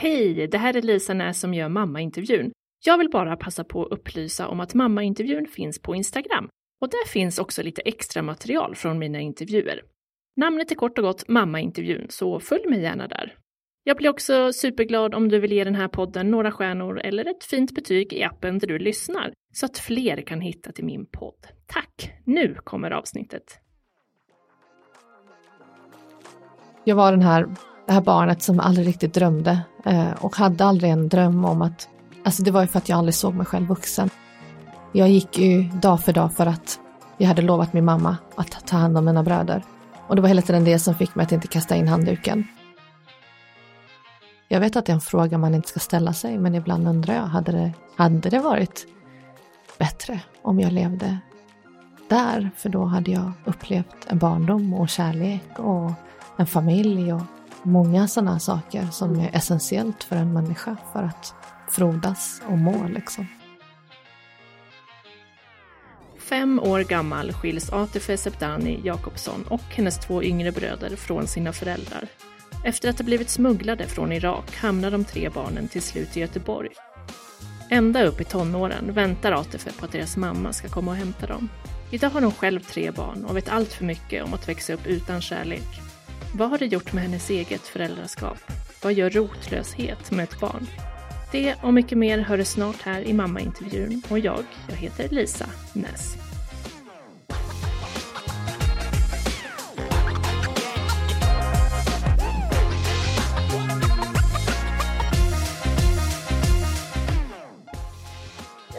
Hej, det här är Lisa Näs som gör mammaintervjun. Jag vill bara passa på att upplysa om att mammaintervjun finns på Instagram och där finns också lite extra material från mina intervjuer. Namnet är kort och gott mammaintervjun, så följ mig gärna där. Jag blir också superglad om du vill ge den här podden några stjärnor eller ett fint betyg i appen där du lyssnar, så att fler kan hitta till min podd. Tack! Nu kommer avsnittet. Jag var den här, det här barnet som aldrig riktigt drömde eh, och hade aldrig en dröm om att, alltså det var ju för att jag aldrig såg mig själv vuxen. Jag gick ju dag för dag för att jag hade lovat min mamma att ta hand om mina bröder. Och det var hela tiden det som fick mig att inte kasta in handduken. Jag vet att det är en fråga man inte ska ställa sig, men ibland undrar jag, hade det, hade det varit bättre om jag levde där? För då hade jag upplevt en barndom och kärlek och en familj och många sådana saker som är essentiellt för en människa för att frodas och må liksom. Fem år gammal skiljs Atife Sebdani Jakobsson och hennes två yngre bröder från sina föräldrar. Efter att ha blivit smugglade från Irak hamnar de tre barnen till slut i Göteborg. Ända upp i tonåren väntar Atife på att deras mamma ska komma och hämta dem. Idag har hon själv tre barn och vet allt för mycket om att växa upp utan kärlek. Vad har det gjort med hennes eget föräldraskap? Vad gör rotlöshet med ett barn? Det och mycket mer hör du snart här i mammaintervjun och jag, jag heter Lisa Näs.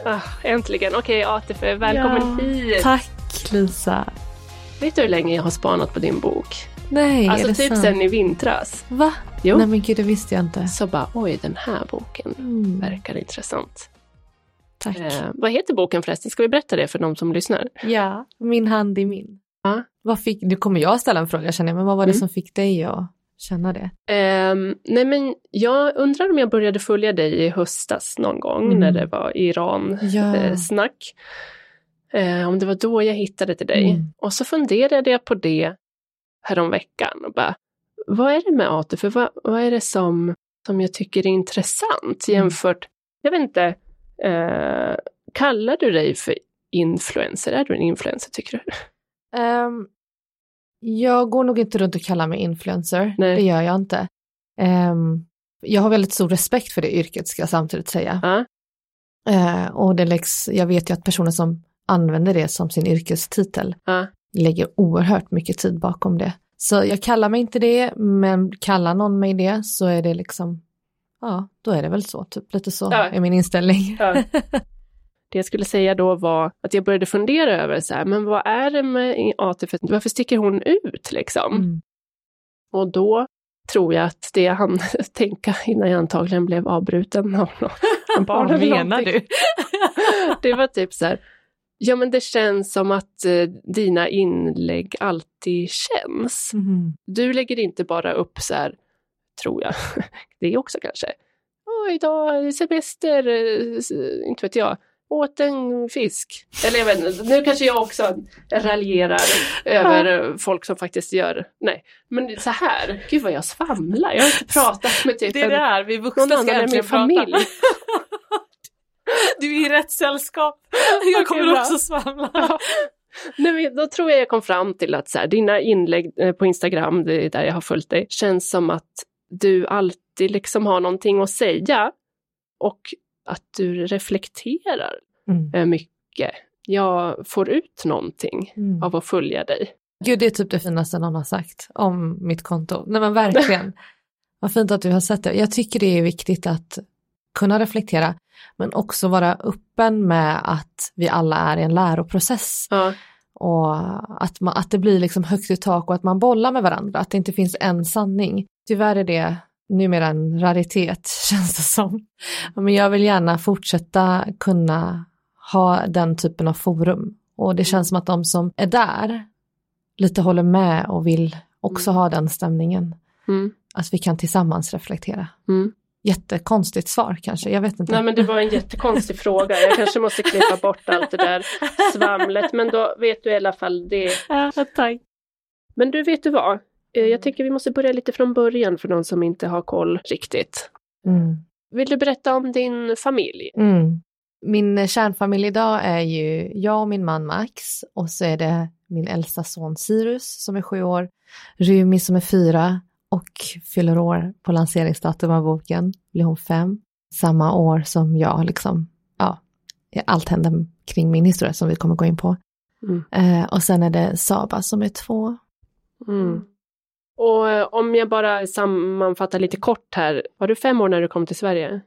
Ah, äntligen! Okej okay, Atife, välkommen ja, hit! Tack Lisa! Vet du hur länge jag har spanat på din bok? Nej, Alltså är det typ sant? sen i vintras. Va? Jo. Nej men gud, det visste jag inte. Så bara, oj den här boken Mm. verkar intressant. Tack. Eh, vad heter boken förresten? Ska vi berätta det för de som lyssnar? Ja, min hand i min. Ja. Vad fick, nu kommer jag ställa en fråga känner jag, men vad var det Mm. som fick dig att känna det? Ehm, nej men jag undrar om jag började följa dig i höstas någon gång Mm. när det var Iran-snack. Ja. Eh, om det var då jag hittade till dig. Mm. Och så funderade jag på det häromveckan och bara, vad är det med AT? För vad, vad är det som, som jag tycker är intressant Mm. jämfört, jag vet inte, eh, kallar du dig för influencer? Är du en influencer tycker du? Ehm, jag går nog inte runt och kallar mig influencer, Nej. det gör jag inte. Ehm, jag har väldigt stor respekt för det yrket ska jag samtidigt säga. Ja. Eh, och det läggs, jag vet ju att personer som använder det som sin yrkestitel Ja. Lägger oerhört mycket tid bakom det. Så jag kallar mig inte det, men kallar någon mig det så är det liksom, ja, då är det väl så, typ lite så Ja. är min inställning. Ja. Det jag skulle säga då var att jag började fundera över så här, men vad är det med ATF? Varför sticker hon ut liksom? Mm. Och då tror jag att det jag hann tänka innan jag antagligen blev avbruten av någon av barnen. Vad menar du? Det var typ så här, ja men det känns som att eh, dina inlägg alltid känns. Mhm. Du lägger inte bara upp så här, tror jag, det också kanske. Åh, idag är det semester, eh, inte vet jag, åt en fisk. Eller jag vet inte, nu kanske jag också raljerar över folk som faktiskt gör, nej. Men så här, gud vad jag svamlar, jag har inte pratat med typ en- här, vi någon annan än min familj. Du är i rätt sällskap. Jag kommer också svamla. Nej, men då tror jag jag kom fram till att så här, dina inlägg eh, på Instagram, det är där jag har följt dig, känns som att du alltid liksom har någonting att säga och att du reflekterar Mm. eh, mycket. Jag får ut någonting Mm. av att följa dig. Gud, det är typ det finaste någon har sagt om mitt konto. Nej men verkligen. Vad fint att du har sett det. Jag tycker det är viktigt att kunna reflektera, men också vara öppen med att vi alla är i en läroprocess. Ja, Och att, man, att det blir liksom högt i tak och att man bollar med varandra, att det inte finns en sanning. Tyvärr är det numera en raritet, känns det som. Men jag vill gärna fortsätta kunna ha den typen av forum. Och det känns som att de som är där lite håller med och vill också ha den stämningen. mm, Att vi kan tillsammans reflektera. mm. Jättekonstigt svar kanske, jag vet inte. Nej men det var en jättekonstig fråga. Jag kanske måste klippa bort allt det där svamlet. Men då vet du i alla fall det. Ja, tack. Men du, vet du vad? Eh, Jag tycker vi måste börja lite från början för de som inte har koll riktigt. Mm. Vill du berätta om din familj? Mm. Min kärnfamilj idag är ju jag och min man Max och så är det min äldsta son Sirius som är sju år, Rumi som är fyra och fyller år på lanseringsdatum av boken, blir hon fem. Samma år som jag, liksom, ja, allt händer kring min historia som vi kommer gå in på. Mm. Eh, och sen är det Saba som är två. Mm. Och eh, om jag bara sammanfattar lite kort här, var du fem år när du kom till Sverige?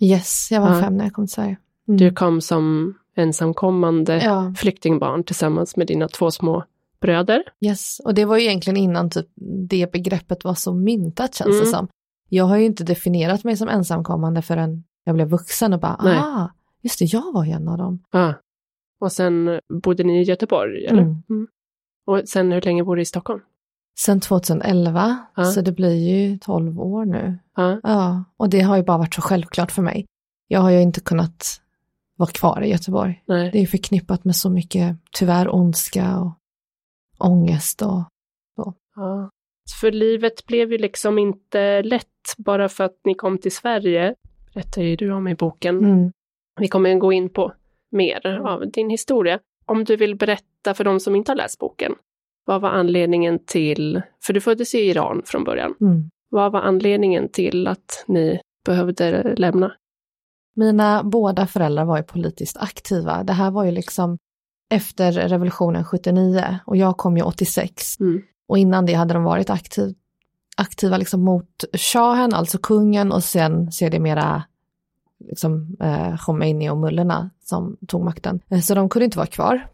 Yes, jag var Ja. fem när jag kom till Sverige. Mm. Du kom som ensamkommande Ja, flyktingbarn tillsammans med dina två små bröder. yes. Och det var ju egentligen innan typ det begreppet var så myntat känns det Mm. som. Jag har ju inte definierat mig som ensamkommande förrän jag blev vuxen och bara, Nej. ah, just det, jag var ju en av dem. Ja. Och sen bodde ni i Göteborg, eller? Mm. Och sen hur länge bor du i Stockholm? Sen 2011, Ja. så det blir ju 12 år nu. Ja. Ja, och det har ju bara varit så självklart för mig. Jag har ju inte kunnat vara kvar i Göteborg. Nej. Det är förknippat med så mycket, tyvärr, ondska och ångest och Ja. För livet blev ju liksom inte lätt bara för att ni kom till Sverige, berättar ju du om i boken. mm. Vi kommer gå in på mer av din historia. Om du vill berätta för de som inte har läst boken, vad var anledningen till, för du föddes i Iran från början, Mm. vad var anledningen till att ni behövde lämna? Mina båda föräldrar var ju politiskt aktiva. Det här var ju liksom efter revolutionen 79 och jag kom ju 86. Mm. Och innan det hade de varit aktiv, aktiva liksom mot shahen, alltså kungen och sen ser det mera liksom, eh, Khomeini och mullorna som tog makten. Eh, Så de kunde inte vara kvar.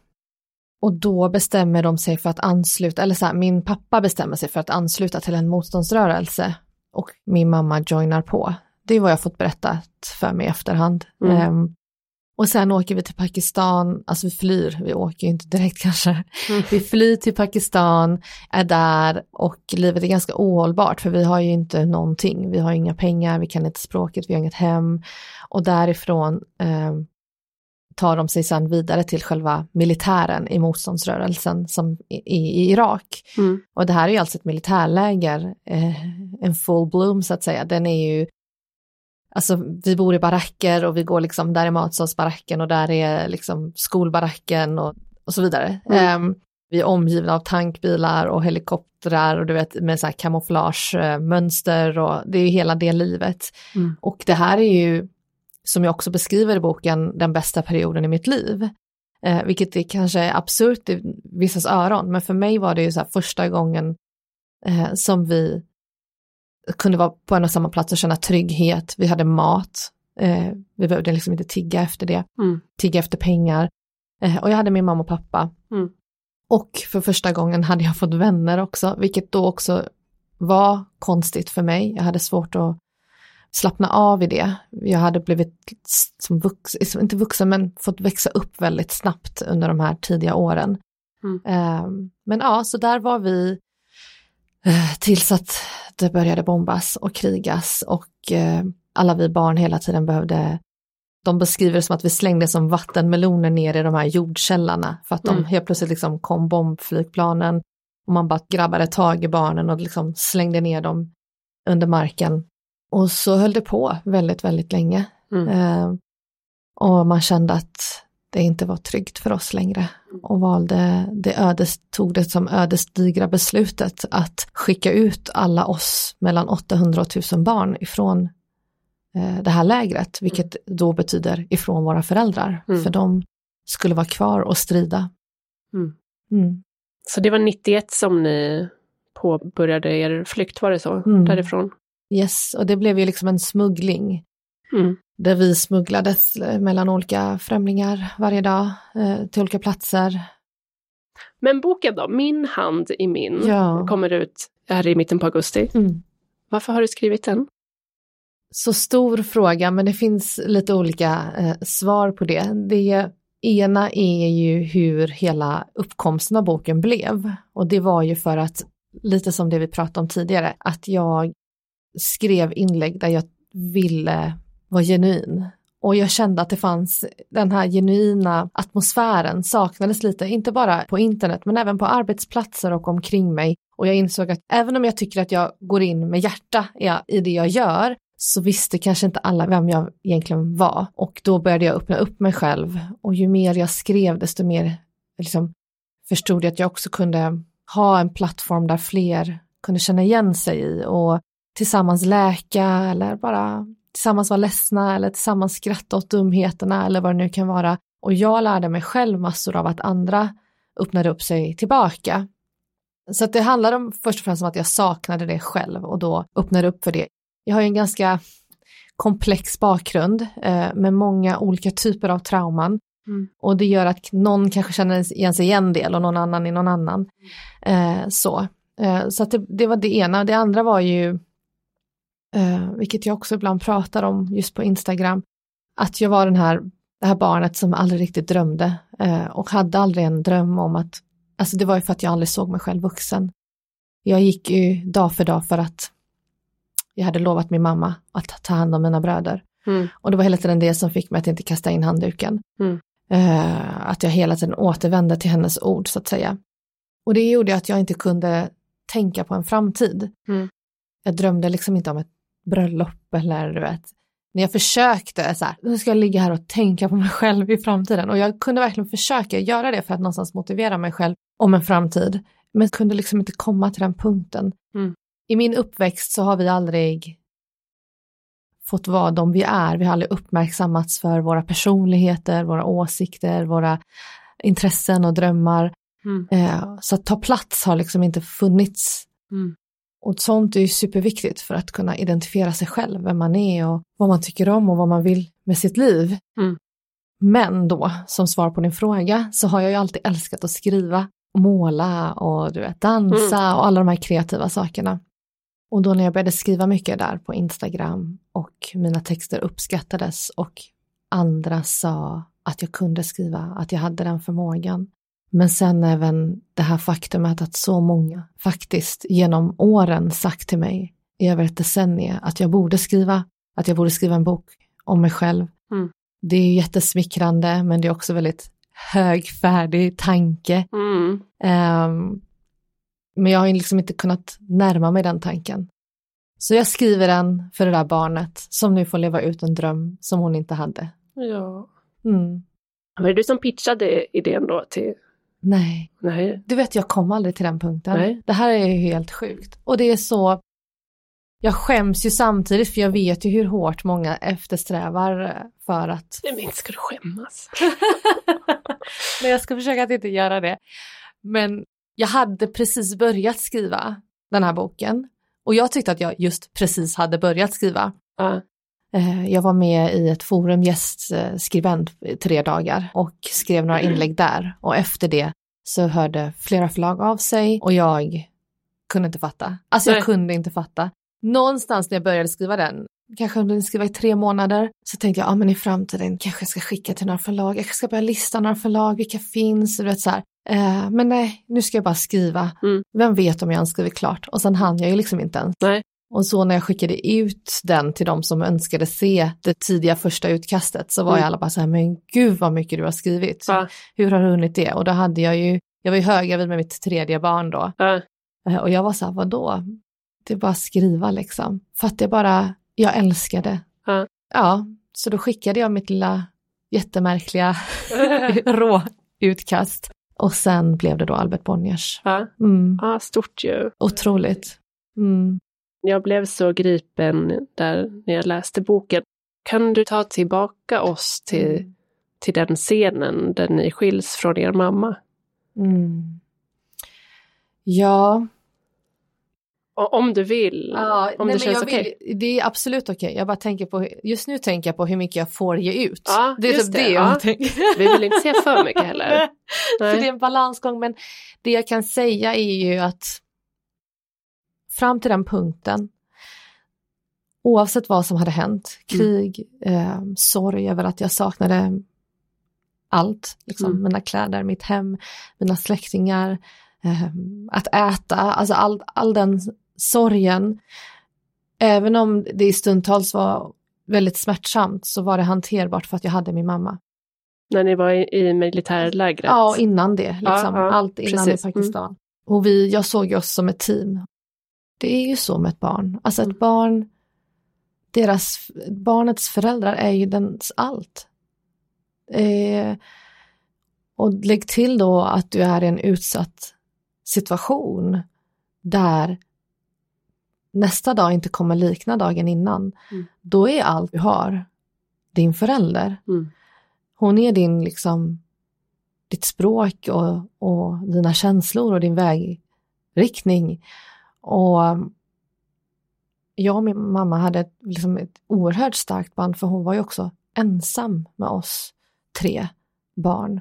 Och då bestämmer de sig för att ansluta, eller så här, min pappa bestämmer sig för att ansluta till en motståndsrörelse och min mamma joinar på. Det är vad jag fått berättat för mig i efterhand. Mm. Ehm, och sen åker vi till Pakistan, alltså vi flyr, vi åker ju inte direkt kanske. Mm. Vi flyr till Pakistan, är där och livet är ganska ohållbart för vi har ju inte någonting. Vi har inga pengar, vi kan inte språket, vi har inget hem. Och därifrån eh, tar de sig sedan vidare till själva militären i motståndsrörelsen som i, i Irak. Mm. Och det här är ju alltså ett militärläger, eh, en full bloom så att säga. Den är ju, alltså vi bor i baracker och vi går liksom, där är matsalsbaracken och där är liksom skolbaracken och, och så vidare. Mm. Ehm, vi är omgivna av tankbilar och helikoptrar och du vet med så här kamouflagemönster och det är ju hela det livet. Mm. Och det här är ju, som jag också beskriver i boken, den bästa perioden i mitt liv. Eh, vilket är kanske är absurt i vissas öron, men för mig var det ju så första gången eh, som vi kunde vara på en och samma plats och känna trygghet. Vi hade mat. Eh, vi behövde liksom inte tigga efter det. Mm. Tigga efter pengar. Eh, och jag hade min mamma och pappa. Mm. Och för första gången hade jag fått vänner också, vilket då också var konstigt för mig. Jag hade svårt att slappna av i det. Jag hade blivit som vuxen, inte vuxen, men fått växa upp väldigt snabbt under de här tidiga åren. Mm. Eh, men ja, så där var vi tills att det började bombas och krigas och eh, alla vi barn hela tiden behövde de beskriver det som att vi slängde som vattenmeloner ner i de här jordkällarna för att de Mm. helt plötsligt liksom kom bombflygplanen och man bara grabbade tag i barnen och liksom slängde ner dem under marken. Och så höll det på väldigt, väldigt länge. Mm. Eh, och man kände att det inte var tryggt för oss längre och valde det ödes, tog det som ödesdigra beslutet att skicka ut alla oss mellan 800 och 1000 barn ifrån eh, det här lägret, vilket då betyder ifrån våra föräldrar, Mm. för de skulle vara kvar och strida. Mm. Mm. Så det var 91 som ni påbörjade er flykt, var det så? Mm. Därifrån? Yes, och det blev ju liksom en smuggling Mm. där vi smugglades eh, mellan olika främlingar varje dag eh, till olika platser. Men boken då, Min hand i min, Ja. kommer ut här i mitten på augusti. Mm. Varför har du skrivit den? Så stor fråga, men det finns lite olika eh, svar på det. Det ena är ju hur hela uppkomsten av boken blev. Och det var ju för att, lite som det vi pratade om tidigare, att jag skrev inlägg där jag ville var genuin. Och jag kände att det fanns den här genuina atmosfären saknades lite, inte bara på internet men även på arbetsplatser och omkring mig. Och jag insåg att även om jag tycker att jag går in med hjärta i- i det jag gör så visste kanske inte alla vem jag egentligen var. Och då började jag öppna upp mig själv. Och ju mer jag skrev, desto mer liksom, förstod jag att jag också kunde ha en plattform där fler kunde känna igen sig i och tillsammans läka eller bara tillsammans vara ledsna eller tillsammans skratta åt dumheterna eller vad det nu kan vara. Och jag lärde mig själv massor av att andra öppnade upp sig tillbaka. Så att det handlade om först och främst om att jag saknade det själv och då öppnade upp för det. Jag har ju en ganska komplex bakgrund eh, med många olika typer av trauman. Mm. Och det gör att någon kanske känner igen sig i en del och någon annan i någon annan. Eh, så eh, så att det, det, var det ena. Det andra var ju, eh, vilket jag också ibland pratar om just på Instagram, att jag var den här, det här barnet som aldrig riktigt drömde eh, och hade aldrig en dröm om att, alltså det var ju för att jag aldrig såg mig själv vuxen. Jag gick ju dag för dag för att jag hade lovat min mamma att ta hand om mina bröder. Mm. Och det var hela tiden det som fick mig att inte kasta in handduken. Mm. Uh, att jag hela tiden återvände till hennes ord så att säga. Och det gjorde att jag inte kunde tänka på en framtid. Mm. Jag drömde liksom inte om ett bröllop eller du vet, när jag försökte så här, nu ska jag ligga här och tänka på mig själv i framtiden och jag kunde verkligen försöka göra det för att någonstans motivera mig själv om en framtid, men kunde liksom inte komma till den punkten. Mm. I min uppväxt så har vi aldrig fått vara de vi är. Vi har aldrig uppmärksammats för våra personligheter, våra åsikter, våra intressen och drömmar. Mm. Eh, så att ta plats har liksom inte funnits. Mm. Och sånt är ju superviktigt för att kunna identifiera sig själv, vem man är och vad man tycker om och vad man vill med sitt liv. Mm. Men då, som svar på din fråga, så har jag ju alltid älskat att skriva måla och du vet, dansa mm. och alla de här kreativa sakerna. Och då när jag började skriva mycket där på Instagram och mina texter uppskattades och andra sa att jag kunde skriva, att jag hade den förmågan. Men sen även det här faktumet att så många faktiskt genom åren sagt till mig i över ett decennium att jag borde skriva, att jag borde skriva en bok om mig själv. Mm. Det är jättesmickrande men det är också väldigt högfärdig tanke. Mm. Um, men jag har liksom inte kunnat närma mig den tanken. Så jag skriver den för det där barnet som nu får leva ut en dröm som hon inte hade. Ja. Mm. Var det du som pitchade idén då till Nej. Nej. Du vet, jag kom aldrig till den punkten. Nej. Det här är ju helt sjukt. Och det är så, jag skäms ju samtidigt för jag vet ju hur hårt många eftersträvar för att... Nej men ska du skämmas? Nej, jag ska försöka att inte göra det. Men jag hade precis börjat skriva den här boken och jag tyckte att jag just precis hade börjat skriva. Uh. Jag var med i ett forum gästskribent tre dagar och skrev några inlägg där och efter det så hörde flera förlag av sig och jag kunde inte fatta. Alltså jag Nej. kunde inte fatta. Någonstans när jag började skriva den, kanske under skriva i tre månader, så tänkte jag, ja men i framtiden kanske jag ska skicka till några förlag, jag kanske ska börja lista några förlag, vilka finns, du vet så här. Eh, men nej, nu ska jag bara skriva. Mm. Vem vet om jag ens skrivit klart? Och sen hann jag ju liksom inte ens. Nej. Och så när jag skickade ut den till de som önskade se det tidiga första utkastet så var mm. jag alla bara så här, men gud vad mycket du har skrivit. Ja. Hur har du hunnit det? Och då hade jag ju, jag var ju höggravid med mitt tredje barn då. Ja. Eh, och jag var så här, vadå? Det är bara att skriva liksom. För att det bara, jag älskade. Ja. ja, så då skickade jag mitt lilla jättemärkliga rå utkast. Och sen blev det då Albert Bonniers. Ja, mm. ja stort ju. Otroligt. Mm. Jag blev så gripen där när jag läste boken. Kan du ta tillbaka oss till, mm. till den scenen där ni skiljs från er mamma? Mm. Ja. Och om du vill, ja, om nej, det känns okej. Okay. Det är absolut okej. Okay. Jag bara tänker på, just nu tänker jag på hur mycket jag får ge ut. Ja, det är typ det, det jag ja. tänker. Vi vill inte se för mycket heller. Så det är en balansgång, men det jag kan säga är ju att fram till den punkten, oavsett vad som hade hänt, mm. krig, mm. eh, sorg över att jag saknade allt, liksom, mm. mina kläder, mitt hem, mina släktingar, eh, att äta, alltså all, all den sorgen. Även om det i stundtals var väldigt smärtsamt så var det hanterbart för att jag hade min mamma. När ni var i, i militärlägret? Ja, innan det. Liksom. Ja, ja, Allt innan precis. i mm. Pakistan. Mm. Och vi, jag såg oss som ett team. Det är ju så med ett barn. Alltså ett mm. barn deras, barnets föräldrar är ju dens allt. Eh, och lägg till då att du är i en utsatt situation där nästa dag inte kommer likna dagen innan. Mm. Då är allt du har din förälder. Mm. Hon är din, liksom, ditt språk och, och dina känslor och din vägriktning. Och jag och min mamma hade ett, liksom ett oerhört starkt band för hon var ju också ensam med oss tre barn.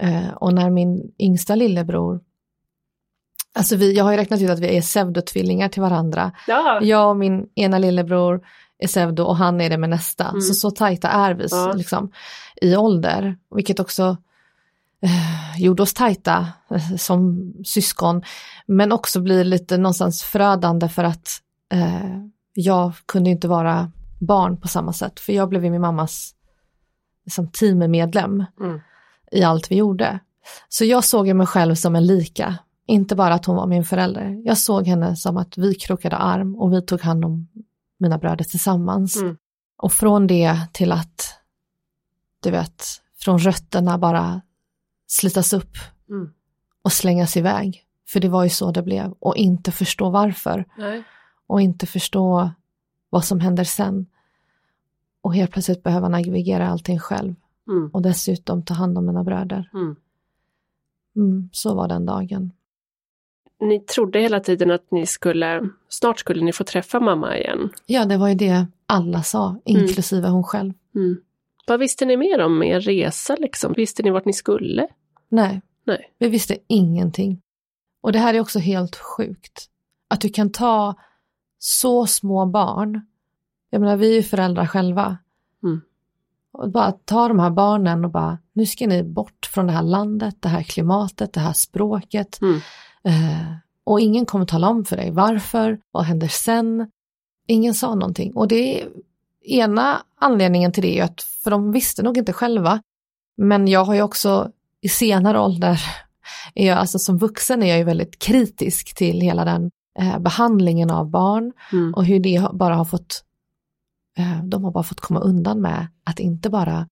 Eh, och när min yngsta lillebror, alltså vi, jag har ju räknat ut att vi är pseudotvillingar till varandra. Ja. Jag och min ena lillebror är pseudo och han är det med nästa. Mm. Så så tajta är vi Ja. liksom, i ålder, vilket också eh, gjorde oss tajta eh, som syskon, men också blir lite någonstans förödande för att eh, jag kunde inte vara barn på samma sätt, för jag blev ju min mammas liksom, teammedlem Mm. i allt vi gjorde. Så jag såg mig själv som en lika, inte bara att hon var min förälder. Jag såg henne som att vi krokade arm och vi tog hand om mina bröder tillsammans. Mm. Och från det till att, du vet, från rötterna bara slitas upp Mm. och slängas iväg. För det var ju så det blev. Och inte förstå varför. Nej. Och inte förstå vad som händer sen. Och helt plötsligt behöva navigera allting själv. Mm. Och dessutom ta hand om mina bröder. Mm. Mm, så var den dagen. Ni trodde hela tiden att ni skulle, snart skulle ni få träffa mamma igen. Ja, det var ju det alla sa, inklusive hon själv. Vad visste ni mer om er resa liksom? Visste ni vart ni skulle? Nej, Nej. vi visste ingenting. Och det här är också helt sjukt. Att du kan ta så små barn, jag menar vi är ju föräldrar själva, Mm. och bara ta de här barnen och bara, nu ska ni bort från det här landet, det här klimatet, det här språket. Mm. Eh, och ingen kommer tala om för dig varför, vad händer sen? Ingen sa någonting. Och det är ena anledningen till det är att, för de visste nog inte själva, men jag har ju också i senare ålder, är jag, alltså som vuxen är jag ju väldigt kritisk till hela den eh, behandlingen av barn Mm. och hur det bara har fått, eh, de har bara fått komma undan med att inte bara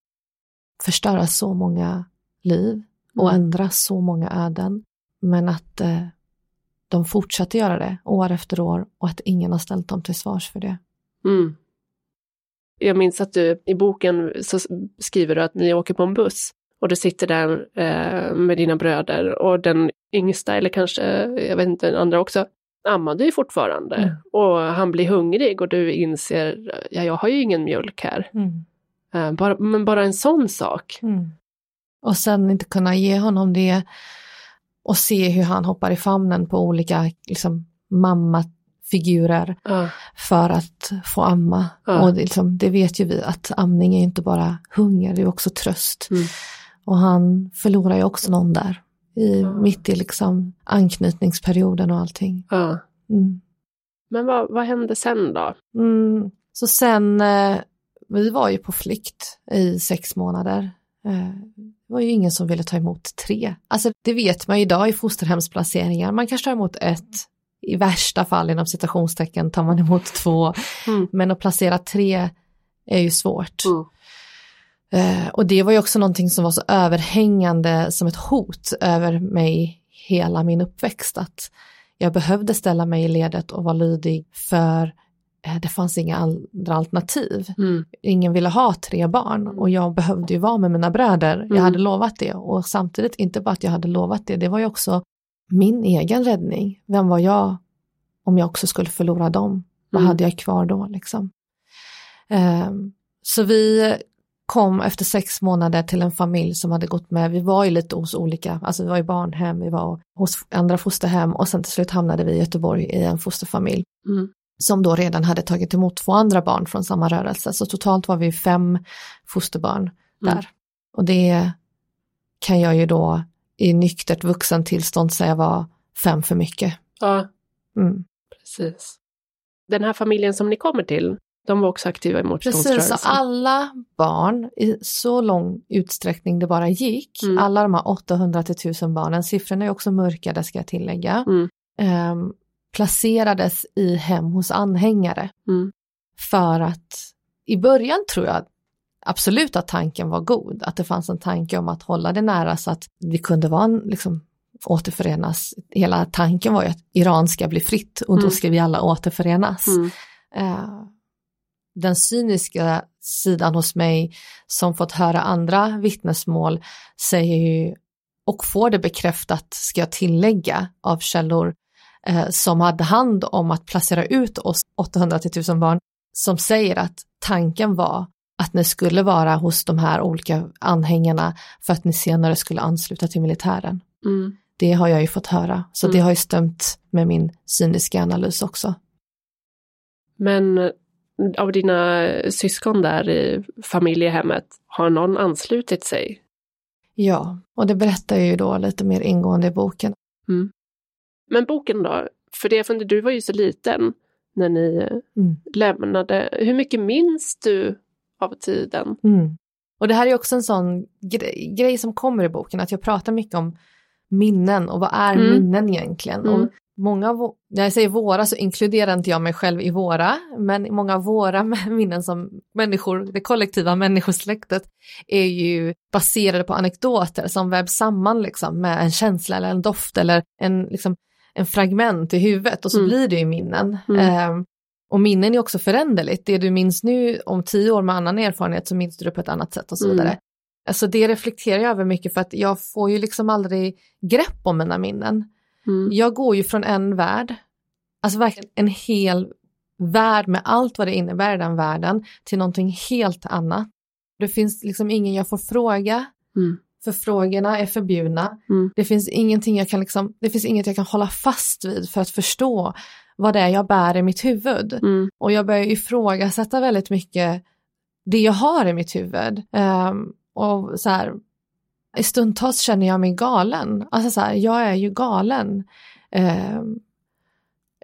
förstöra så många liv och Mm. ändra så många öden, men att eh, de fortsätter göra det år efter år och att ingen har ställt dem till svars för det. Mm. Jag minns att du i boken så skriver du att ni åker på en buss och du sitter där eh, med dina bröder och den yngsta, eller kanske, jag vet inte, den andra också, ammade ju fortfarande. Mm. Och han blir hungrig och du inser, ja jag har ju ingen mjölk här. Eh, bara, men bara en sån sak. Och sen inte kunna ge honom det och se hur han hoppar i famnen på olika liksom, mammafigurer Ja. för att få amma. Ja. Och det, liksom, det vet ju vi att amning är inte bara hunger, det är också tröst. Mm. Och han förlorar ju också någon där, i, Ja. mitt i liksom anknytningsperioden och allting. Mm. Men vad, vad hände sen då? Mm. Så sen, eh, vi var ju på flykt i sex månader. Eh, det var ju ingen som ville ta emot tre. Alltså det vet man ju idag i fosterhemsplaceringar, man kanske tar emot ett, i värsta fall inom citationstecken tar man emot två, Mm. men att placera tre är ju svårt. Mm. Eh, och det var ju också någonting som var så överhängande som ett hot över mig hela min uppväxt, att jag behövde ställa mig i ledet och vara lydig för eh, det fanns inga andra alternativ. Mm. Ingen ville ha tre barn och jag behövde ju vara med mina bröder. Jag Mm. hade lovat det och samtidigt inte bara att jag hade lovat det, det var ju också min egen räddning. Vem var jag om jag också skulle förlora dem? Vad Mm. hade jag kvar då liksom? Ehm, så vi kom efter sex månader till en familj som hade gått med, vi var ju lite hos olika, alltså vi var i barnhem, vi var hos andra fosterhem och sen till slut hamnade vi i Göteborg i en fosterfamilj Mm. som då redan hade tagit emot två andra barn från samma rörelse. Så totalt var vi fem fosterbarn Mm. där. Och det kan jag ju då i nyktert vuxentillstånd säga var fem för mycket. Ja, Mm. precis. Den här familjen som ni kommer till, de var också aktiva i Precis, motståndsrörelsen. så alla barn i så lång utsträckning det bara gick, Mm. alla de här 800 till 1000 barnen, siffrorna är också mörkade ska jag tillägga, Mm. ehm, placerades i hem hos anhängare. Mm. För att i början tror jag absolut att tanken var god, att det fanns en tanke om att hålla det nära så att vi kunde vara en, liksom, återförenas. Hela tanken var ju att Iran ska bli fritt och då Mm. ska vi alla återförenas. Mm. Eh, den cyniska sidan hos mig som fått höra andra vittnesmål säger ju och får det bekräftat, ska jag tillägga, av källor eh, som hade hand om att placera ut oss 800 till 1000 barn, som säger att tanken var att ni skulle vara hos de här olika anhängarna för att ni senare skulle ansluta till militären. Mm. Det har jag ju fått höra, så Mm. det har ju stämt med min cyniska analys också. Men eh, av dina syskon där i familjehemmet, har någon anslutit sig? Ja, och det berättar jag ju då lite mer ingående i boken. Men boken då? För det, för du var ju så liten när ni eh, Mm. lämnade. Hur mycket minns du av tiden? Mm. Och det här är också en sån grej, grej som kommer i boken, att jag pratar mycket om minnen och vad är Mm. minnen egentligen? Mm. Och många av, när jag säger våra så inkluderar inte jag mig själv i våra, men många av våra minnen som människor, det kollektiva människosläktet, är ju baserade på anekdoter som vävs samman liksom med en känsla eller en doft eller en, liksom, en fragment i huvudet och så Mm. blir det ju minnen. Mm. Och minnen är också föränderligt. Det du minns nu om tio år med annan erfarenhet så minns du det på ett annat sätt och så Mm. vidare. Alltså det reflekterar jag över mycket för att jag får ju liksom aldrig grepp om mina minnen. Mm. Jag går ju från en värld, alltså verkligen en hel värld med allt vad det innebär i den världen till någonting helt annat. Det finns liksom ingen jag får fråga, Mm. för frågorna är förbjudna. Mm. Det finns ingenting jag kan liksom, det finns inget jag kan hålla fast vid för att förstå vad det är jag bär i mitt huvud. Mm. Och jag börjar ifrågasätta väldigt mycket det jag har i mitt huvud. Ehm, och så här, i stundtals känner jag mig galen. Alltså så här, jag är ju galen. Ehm,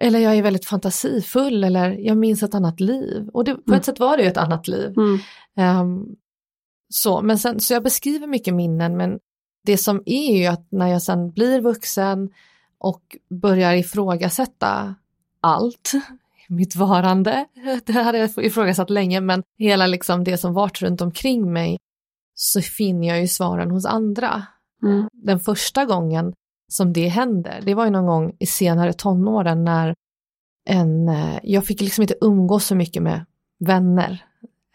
eller jag är väldigt fantasifull eller jag minns ett annat liv. Och det, på Mm. ett sätt var det ju ett annat liv. Mm. Ehm, så, men sen, så jag beskriver mycket minnen men det som är ju att när jag sen blir vuxen och börjar ifrågasätta allt, mitt varande, det hade jag ifrågasatt länge men hela liksom det som varit runt omkring mig så finner jag ju svaren hos andra. Mm. Den första gången som det händer, det var ju någon gång i senare tonåren när en, eh, jag fick liksom inte umgås så mycket med vänner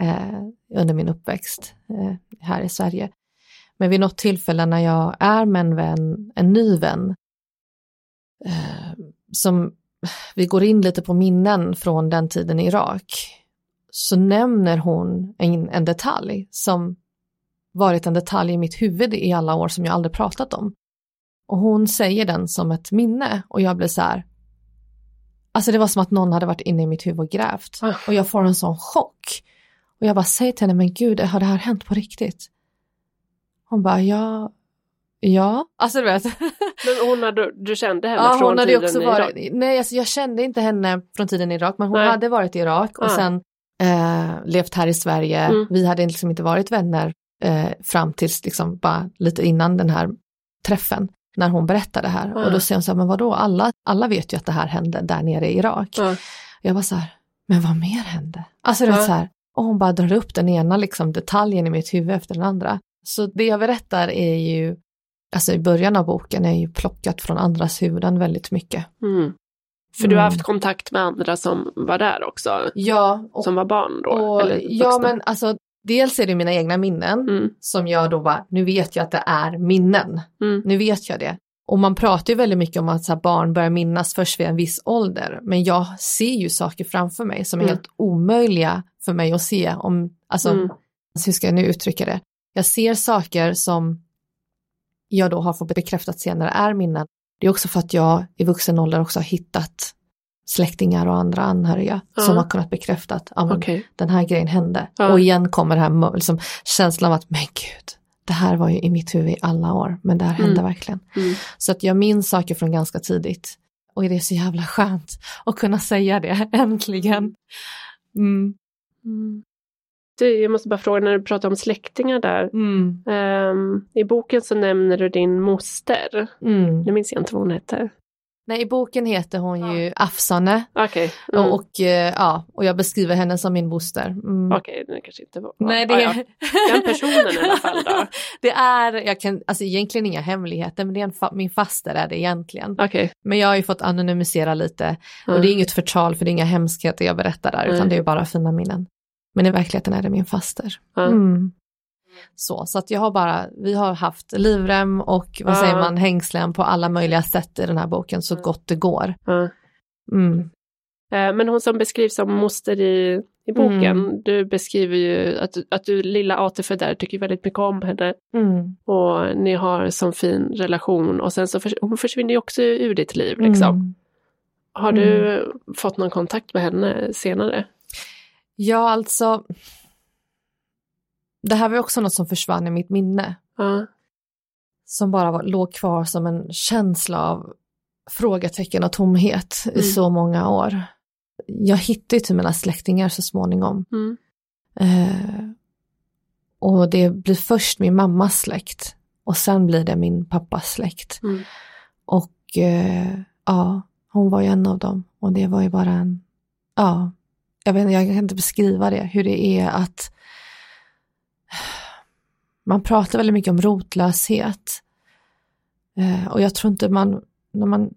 eh, under min uppväxt eh, här i Sverige. Men vid något tillfälle när jag är med en vän, en ny vän, eh, som vi går in lite på minnen från den tiden i Irak, så nämner hon en, en detalj som varit en detalj i mitt huvud i alla år som jag aldrig pratat om. Och hon säger den som ett minne och jag blir så här, alltså det var som att någon hade varit inne i mitt huvud och grävt. Ah. Och jag får en sån chock. Och jag bara säger till henne, men gud, har det här hänt på riktigt? Hon bara, ja, ja. Alltså du vet. Men hon hade, du kände henne Ja, från hon hade tiden också i varit, Irak? nej alltså jag kände inte henne från tiden i Irak, men hon Nej. hade varit i Irak och Ah. sen eh, levt här i Sverige. Mm. Vi hade liksom inte varit vänner eh, fram tills liksom bara lite innan den här träffen, när hon berättade det här. Ah. Och då säger hon så här, men vadå, alla, alla vet ju att det här hände där nere i Irak. Ja. Jag var så här, men vad mer hände? Alltså du Ja. vet så här, och hon bara drar upp den ena liksom detaljen i mitt huvud efter den andra. Så det jag berättar är ju, alltså i början av boken är ju plockat från andras huvuden väldigt mycket. Mm. För du har Mm. haft kontakt med andra som var där också? Ja, och, Som var barn då? och eller ja men alltså dels är det mina egna minnen Mm. som jag då bara, nu vet jag att det är minnen, Mm. nu vet jag det. Och man pratar ju väldigt mycket om att så här, barn börjar minnas först vid en viss ålder, men jag ser ju saker framför mig som är Mm. helt omöjliga för mig att se om, alltså Mm. hur ska jag nu uttrycka det? Jag ser saker som jag då har fått bekräftat senare är minnen. Det är också för att jag i vuxen ålder också har hittat släktingar och andra anhöriga Ja. som har kunnat bekräfta att ja, men Okej. den här grejen hände. Ja. Och igen kommer det här liksom, känslan av att men gud, det här var ju i mitt huvud i alla år, men det här hände Mm. verkligen. Mm. Så att jag minns saker från ganska tidigt. Och det är så jävla skönt att kunna säga det, äntligen. Mm. Mm. Du, jag måste bara fråga, när du pratar om släktingar där. Mm. ehm, I boken så nämner du din moster. Mm. Nu minns jag inte vad hon hette. Nej, i boken heter hon ju Afsane Okej. Mm. och, och, eh, ja, och jag beskriver henne som min moster. Mm. Okej, det kanske inte var... Nej, det, Ja, ja. Den personen i alla fall då. det är, jag kan, alltså egentligen inga hemligheter, men det är en fa- min faster är det egentligen. Okej. Men jag har ju fått anonymisera lite och det är inget förtal för det är inga hemskheter jag berättar där, utan det är bara fina minnen. Men i verkligheten är det min faster. Mm. Så, så att jag har bara, vi har haft livrem och vad säger man, hängslen på alla möjliga sätt i den här boken så Mm. gott det går. Mm. Eh, Men hon som beskrivs som moster i, i boken, Mm. du beskriver ju att, att du, lilla Atife där, tycker väldigt mycket om henne. Mm. Och ni har som fin relation och sen så förs- hon försvinner ju också ur ditt liv. Liksom. Mm. Har du fått någon kontakt med henne senare? Ja, alltså. Det här var också något som försvann i mitt minne. Ja. Som bara var, låg kvar som en känsla av frågetecken och tomhet i Mm. så många år. Jag hittade ju till mina släktingar så småningom. Mm. Eh, och det blir först min mammas släkt och sen blir det min pappas släkt. Mm. Och eh, ja, hon var ju en av dem och det var ju bara en, ja, jag vet jag kan inte beskriva det, hur det är att man pratar väldigt mycket om rotlöshet. Eh, och jag tror inte man, när man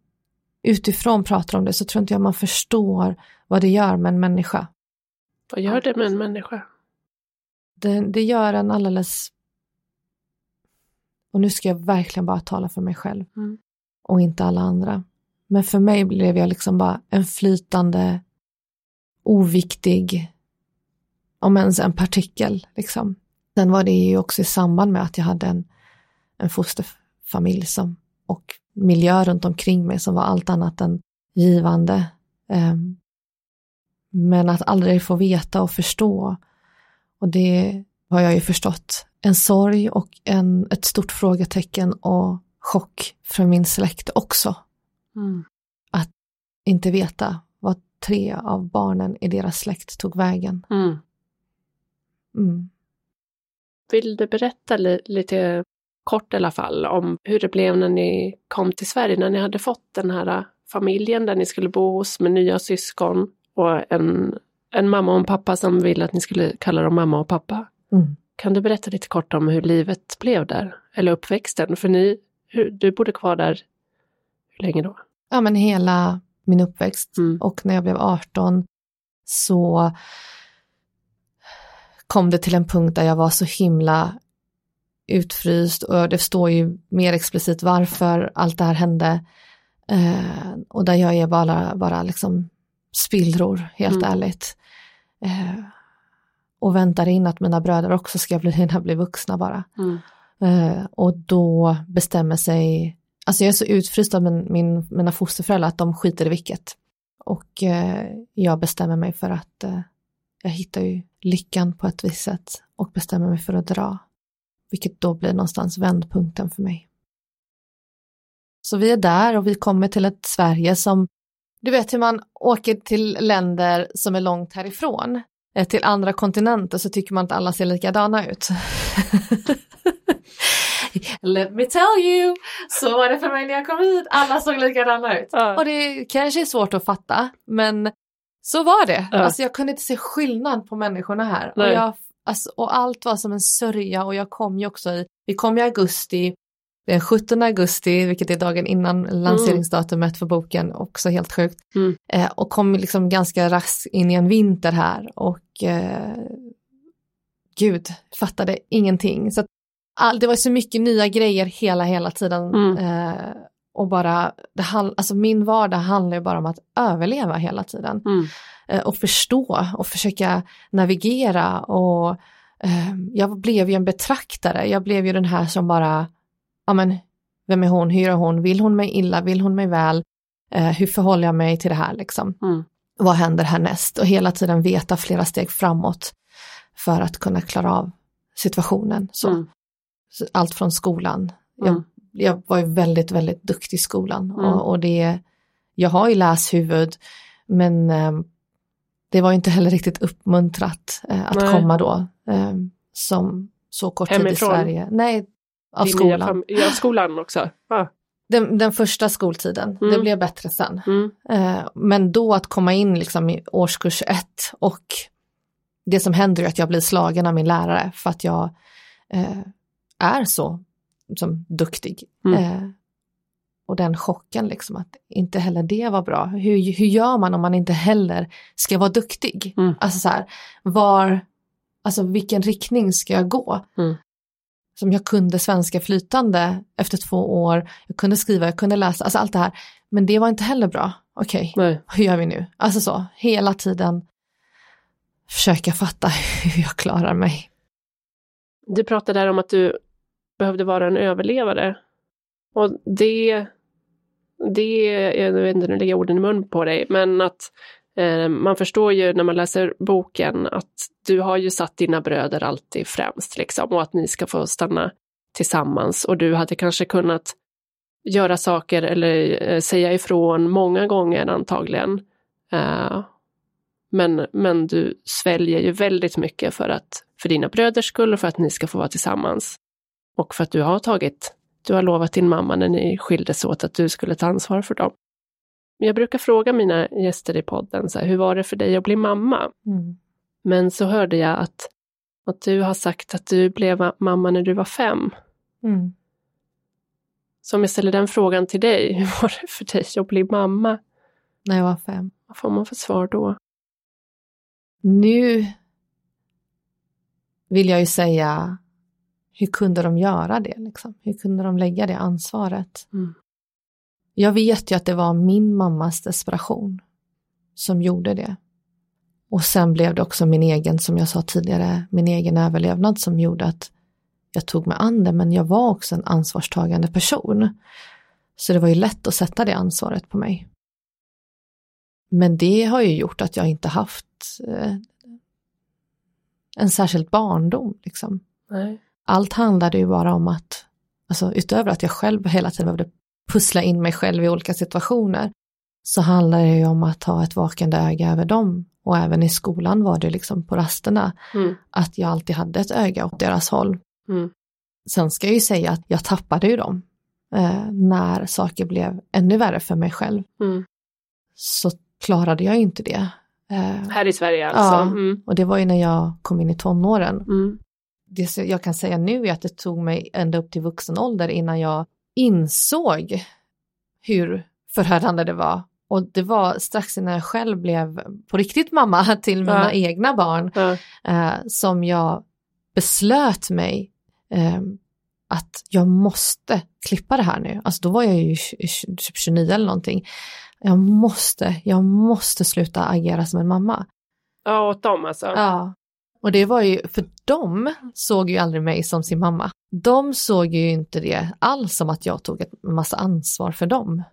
utifrån pratar om det så tror inte jag man förstår vad det gör med en människa. Vad gör det med en människa? Det, det gör en alldeles... Och nu ska jag verkligen bara tala för mig själv Mm. och inte alla andra. Men för mig blev jag liksom bara en flytande, oviktig, om ens en partikel. Liksom. Sen var det ju också i samband med att jag hade en, en fosterfamilj som, och miljö runt omkring mig som var allt annat än givande. Ehm, men att aldrig få veta och förstå och det har jag ju förstått. En sorg och en, ett stort frågetecken och chock från min släkt också. Mm. Inte veta tre av barnen i deras släkt tog vägen. Mm. Mm. Vill du berätta li- lite kort i alla fall om hur det blev när ni kom till Sverige, när ni hade fått den här äh, familjen där ni skulle bo hos med nya syskon och en, en mamma och en pappa som ville att ni skulle kalla dem mamma och pappa. Mm. Kan du berätta lite kort om hur livet blev där? Eller uppväxten? För ni, hur, du bodde kvar där hur länge då? Ja men hela min uppväxt Mm. och när jag blev 18 så kom det till en punkt där jag var så himla utfryst och det står ju mer explicit varför allt det här hände. Eh, och där jag är bara, bara liksom spillror, helt Mm. ärligt. Eh, och väntar in att mina bröder också ska bli, hinna bli vuxna bara. Mm. Eh, och då bestämmer sig, alltså jag är så utfryst av min, min, mina fosterföräldrar att de skiter i vilket. Och eh, jag bestämmer mig för att eh, jag hittar ju lyckan på ett visst sätt och bestämmer mig för att dra. Vilket då blir någonstans vändpunkten för mig. Så vi är där och vi kommer till ett Sverige som, du vet hur man åker till länder som är långt härifrån, eh, till andra kontinenter så tycker man att alla ser likadana ut. Let me tell you, så var det för mig när jag kom hit, alla såg likadana ut. Ja. Och det kanske är svårt att fatta, men så var det. Ja. Alltså jag kunde inte se skillnad på människorna här. Och, jag, alltså, och allt var som en sörja och jag kom ju också i, vi kom i augusti, den 17 augusti, vilket är dagen innan lanseringsdatumet för boken, också helt sjukt. Mm. Eh, och kom liksom ganska raskt in i en vinter här och eh, gud, fattade ingenting. Så all, det var så mycket nya grejer hela, hela tiden. Mm. Eh, och bara, det handl- alltså min vardag handlar ju bara om att överleva hela tiden. Mm. Eh, och förstå och försöka navigera och eh, jag blev ju en betraktare. Jag blev ju den här som bara, ja men, vem är hon, hur är hon, vill hon mig illa, vill hon mig väl, eh, hur förhåller jag mig till det här liksom Mm. vad händer härnäst och hela tiden veta flera steg framåt för att kunna klara av situationen. Så, Mm. Allt från skolan. Mm. Jag, jag var ju väldigt, väldigt duktig i skolan Mm. och, och det, jag har ju läshuvud men eh, det var ju inte heller riktigt uppmuntrat eh, att Nej. komma då eh, som så kort tid i Hemifrån? Sverige. Nej, av Din skolan. ja, skolan också. Ja. Den, den första skoltiden, Mm. det blev bättre sen. Mm. Eh, men då att komma in liksom i årskurs ett och det som händer är att jag blir slagen av min lärare för att jag eh, är så som duktig. Mm. Eh, och den chocken liksom att inte heller det var bra. Hur, hur gör man om man inte heller ska vara duktig? Mm. Alltså så här, var, alltså vilken riktning ska jag gå? Mm. Som jag kunde svenska flytande efter två år, jag kunde skriva, jag kunde läsa, alltså allt det här. Men det var inte heller bra. Okej, Nej. hur gör vi nu? Alltså så, hela tiden försöka fatta hur jag klarar mig. Du pratade där om att du behövde vara en överlevare. Och det, det jag vet inte, nu lägger jag orden i mun på dig, men att eh, man förstår ju när man läser boken att du har ju satt dina bröder alltid främst liksom och att ni ska få stanna tillsammans och du hade kanske kunnat göra saker eller eh, säga ifrån många gånger antagligen. Eh, men, men du sväljer ju väldigt mycket för att för dina bröders skull och för att ni ska få vara tillsammans. Och för att du har tagit, du har lovat din mamma när ni skildes åt att du skulle ta ansvar för dem. Men Jag brukar fråga mina gäster i podden, så här, hur var det för dig att bli mamma? Mm. Men så hörde jag att, att du har sagt att du blev mamma när du var fem. Mm. Så om jag ställer den frågan till dig, hur var det för dig att bli mamma? När jag var fem. Vad får man för svar då? Nu vill jag ju säga, hur kunde de göra det? Liksom? Hur kunde de lägga det ansvaret? Mm. Jag vet ju att det var min mammas desperation som gjorde det. Och sen blev det också min egen, som jag sa tidigare, min egen överlevnad som gjorde att jag tog mig an det, men jag var också en ansvarstagande person. Så det var ju lätt att sätta det ansvaret på mig. Men det har ju gjort att jag inte haft eh, en särskild barndom. Liksom. Nej. Allt handlade ju bara om att, alltså utöver att jag själv hela tiden behövde pussla in mig själv i olika situationer, så handlade det ju om att ha ett vakande öga över dem. Och även i skolan var det liksom på rasterna, Mm. att jag alltid hade ett öga åt deras håll. Mm. Sen ska jag ju säga att jag tappade ju dem eh, när saker blev ännu värre för mig själv. Mm. Så klarade jag ju inte det. Eh, Här i Sverige alltså? Ja. Mm. och det var ju när jag kom in i tonåren. Mm. Det jag kan säga nu är att det tog mig ända upp till vuxen ålder innan jag insåg hur förödande det var. Och det var strax innan jag själv blev på riktigt mamma till mina Ja. egna barn Ja. eh, som jag beslöt mig eh, att jag måste klippa det här nu. Alltså då var jag ju tj- tj- typ 29 eller någonting. Jag måste, jag måste sluta agera som en mamma. ja, åt dem alltså? Ja. Och det var ju, för de såg ju aldrig mig som sin mamma. De såg ju inte det alls som att jag tog ett massa ansvar för dem.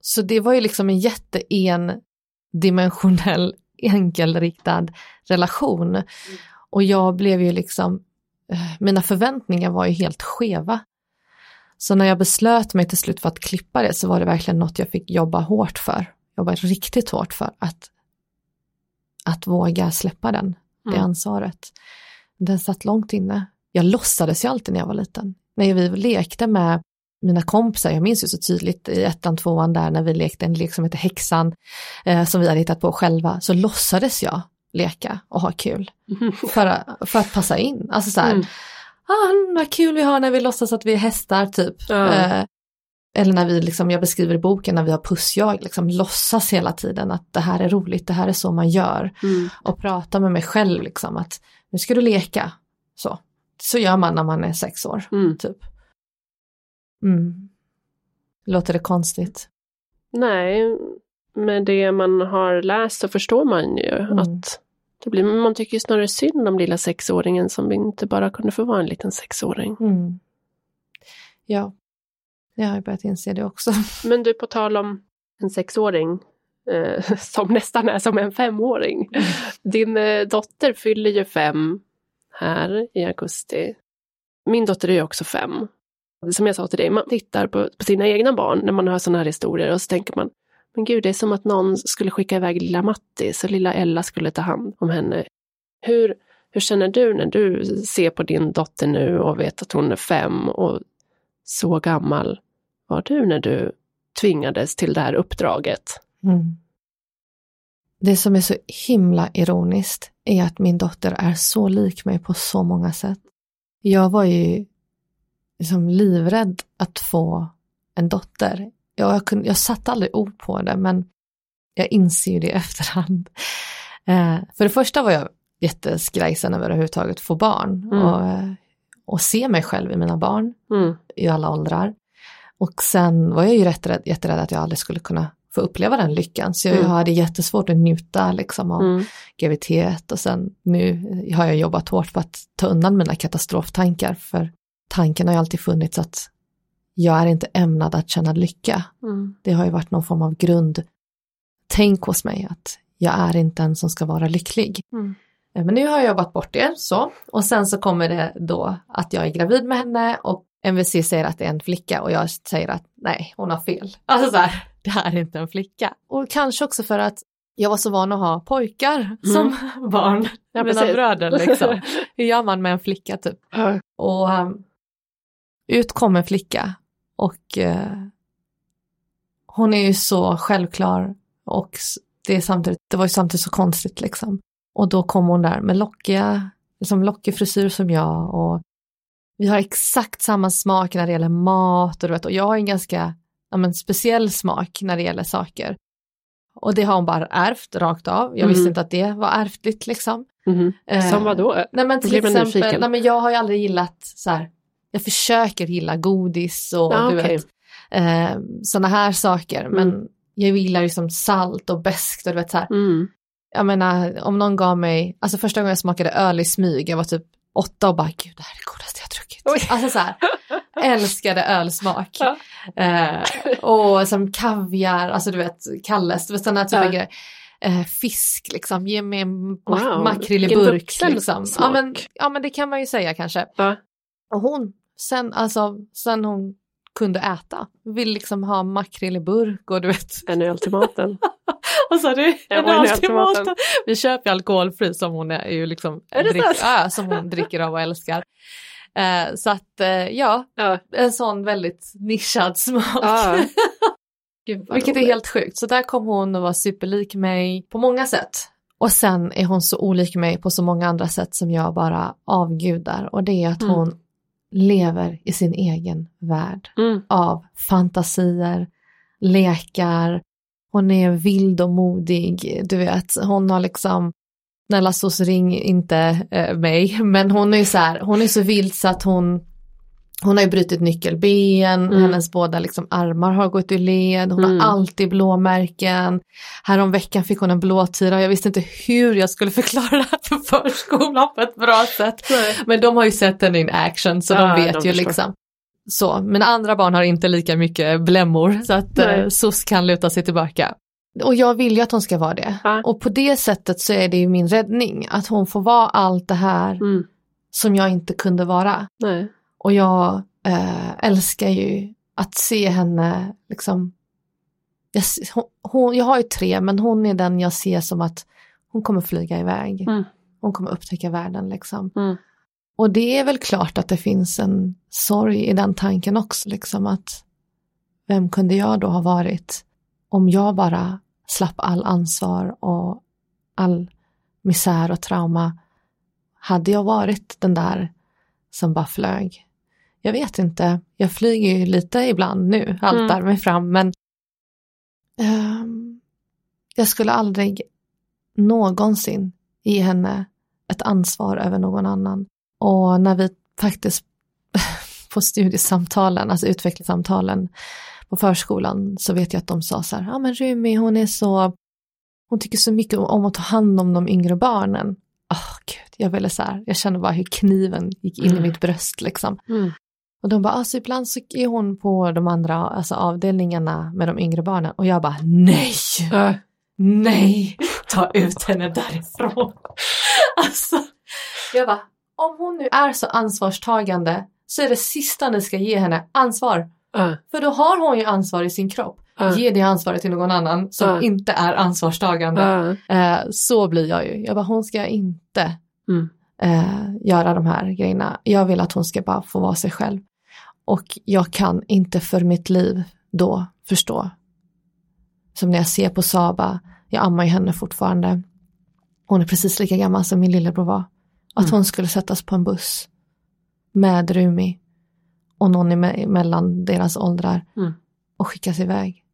Så det var ju liksom en jätteendimensionell, enkelriktad relation. Och jag blev ju liksom, eh, mina förväntningar var ju helt skeva. Så när jag beslöt mig till slut för att klippa det så var det verkligen något jag fick jobba hårt för. Jobba riktigt hårt för att, att våga släppa den det Mm. ansvaret. Den satt långt inne. Jag låtsades ju alltid när jag var liten. När vi lekte med mina kompisar, jag minns ju så tydligt i ettan, tvåan där när vi lekte en lek som heter Häxan, eh, som vi hade hittat på själva, så låtsades jag leka och ha kul. För, att- för att passa in. Alltså så här, Mm. ah, vad kul vi har när vi låtsas att vi är hästar typ. Ja. Eh, eller när vi, liksom, jag beskriver i boken, när vi har pussjag, liksom låtsas hela tiden att det här är roligt, det här är så man gör Mm. och prata med mig själv liksom att nu ska du leka. Så, så gör man när man är sex år, Mm. typ. Mm. Låter det konstigt? Nej, med det man har läst så förstår man ju Mm. att det blir, man tycker snarare synd om lilla sexåringen som inte bara kunde få vara en liten sexåring. Mm. Ja, jag har börjat inse det också. Men du, på tal om en sexåring eh, som nästan är som en femåring. Din eh, dotter fyller ju fem här i augusti. Min dotter är ju också fem. Som jag sa till dig, man tittar på, på sina egna barn när man hör sådana här historier och så tänker man, men gud, det är som att någon skulle skicka iväg lilla Matti så lilla Ella skulle ta hand om henne. Hur, hur känner du när du ser på din dotter nu och vet att hon är fem och så gammal var du när du tvingades till det här uppdraget? Mm. Det som är så himla ironiskt är att min dotter är så lik mig på så många sätt. Jag var ju liksom livrädd att få en dotter. Jag, jag, kunde, jag satte aldrig ord på det, men jag inser ju det i efterhand. Eh, för det första var jag jätteskrajsen över överhuvudtaget få barn mm. och, eh, och se mig själv i mina barn mm. i alla åldrar. Och sen var jag ju rätt rädd, jätterädd att jag aldrig skulle kunna få uppleva den lyckan. Så jag mm. hade jättesvårt att njuta liksom av mm. graviditet och sen nu har jag jobbat hårt för att ta undan mina katastroftankar för tanken har ju alltid funnits att jag är inte ämnad att känna lycka. Mm. Det har ju varit någon form av grundtänk hos mig att jag är inte en som ska vara lycklig. Mm. Eh, men nu har jag jobbat bort det så och sen så kommer det då att jag är gravid med henne och MVC säger att det är en flicka och jag säger att nej, hon har fel. Alltså så här, det här är inte en flicka. Och kanske också för att jag var så van att ha pojkar mm. som barn, ja, mina bröder liksom. Hur gör man med en flicka typ? Och um, ut kom en flicka och uh, hon är ju så självklar och det, är samtidigt, det var ju samtidigt så konstigt liksom. Och då kom hon där med lockiga, liksom lockig frisyr som jag och vi har exakt samma smak när det gäller mat och, du vet, och jag har en ganska ja, men, speciell smak när det gäller saker. Och det har hon bara ärvt rakt av. Jag mm. visste inte att det var ärftligt liksom. Mm. Eh, som vad då? Nej men till exempel, nej, men jag har ju aldrig gillat så här, jag försöker gilla godis och ah, du okay. vet, eh, sådana här saker. Mm. Men jag gillar liksom salt och beskt och du vet så här. Mm. Jag menar om någon gav mig, alltså första gången jag smakade öl i smyg, jag var typ åtta och bara gud det här är det godaste jag druckit. Oj. Alltså så här, älskade ölsmak. Ja. Eh, och som kaviar, alltså du vet Kalles, du vet sådana typer ja. grejer. Eh, fisk liksom, ge mig en wow. makrill i burk. Liksom. Ja, men, ja men det kan man ju säga kanske. Ja. Och hon, sen, alltså, sen hon kunde äta, vill liksom ha makrill i burk och du vet. En öl till maten. Vad sa du? En öl till maten. Vi köper alkoholfri som hon är, är ju liksom, är drick, äh, som hon dricker av och älskar. Eh, så att eh, ja, ja, en sån väldigt nischad smak. Ja. Vilket är helt sjukt. Så där kom hon och var superlik mig på många sätt. Och sen är hon så olik mig på så många andra sätt som jag bara avgudar. Och det är att mm. hon lever i sin egen värld mm. av fantasier, lekar, hon är vild och modig, du vet, hon har liksom snälla SOS ring inte eh, mig, men hon är ju så här, hon är så vild så att hon hon har ju brutit nyckelben, mm. hennes båda liksom armar har gått ur led, hon mm. har alltid blåmärken. Härom veckan fick hon en blåtira och jag visste inte hur jag skulle förklara det för förskolan på ett bra sätt. Nej. Men de har ju sett henne in action så ja, de vet de ju förstår. liksom. Så, mina andra barn har inte lika mycket blämmor så att eh, SOS kan luta sig tillbaka. Och jag vill ju att hon ska vara det. Ja. Och på det sättet så är det ju min räddning, att hon får vara allt det här mm. som jag inte kunde vara. Nej. Och jag äh, älskar ju att se henne, liksom, jag, hon, jag har ju tre, men hon är den jag ser som att hon kommer flyga iväg. Mm. Hon kommer upptäcka världen liksom. Mm. Och det är väl klart att det finns en sorg i den tanken också, liksom att vem kunde jag då ha varit om jag bara slapp all ansvar och all misär och trauma, hade jag varit den där som bara flög? Jag vet inte, jag flyger ju lite ibland nu, haltar mm. mig fram, men um, jag skulle aldrig någonsin ge henne ett ansvar över någon annan. Och när vi faktiskt på studiesamtalen, alltså utvecklingssamtalen, på förskolan så vet jag att de sa så här, ja men Rumi hon är så, hon tycker så mycket om att ta hand om de yngre barnen. Oh, Gud, jag ville så här, jag kände bara hur kniven gick in mm. i mitt bröst liksom. Mm. Och de bara, alltså ibland så är hon på de andra alltså, avdelningarna med de yngre barnen och jag bara, nej, äh. nej, ta ut henne därifrån. alltså, jag bara, om hon nu är så ansvarstagande så är det sista ni ska ge henne ansvar. Uh. För då har hon ju ansvar i sin kropp. Uh. Ge det ansvaret till någon annan som uh. inte är ansvarstagande. Uh, så blir jag ju. Jag bara, hon ska inte mm. uh, göra de här grejerna. Jag vill att hon ska bara få vara sig själv. Och jag kan inte för mitt liv då förstå. Som när jag ser på Saba, jag ammar ju henne fortfarande. Hon är precis lika gammal som min lillebror var. Att Mm. hon skulle sättas på en buss med Rumi och någon mellan deras åldrar Mm. och skickas iväg.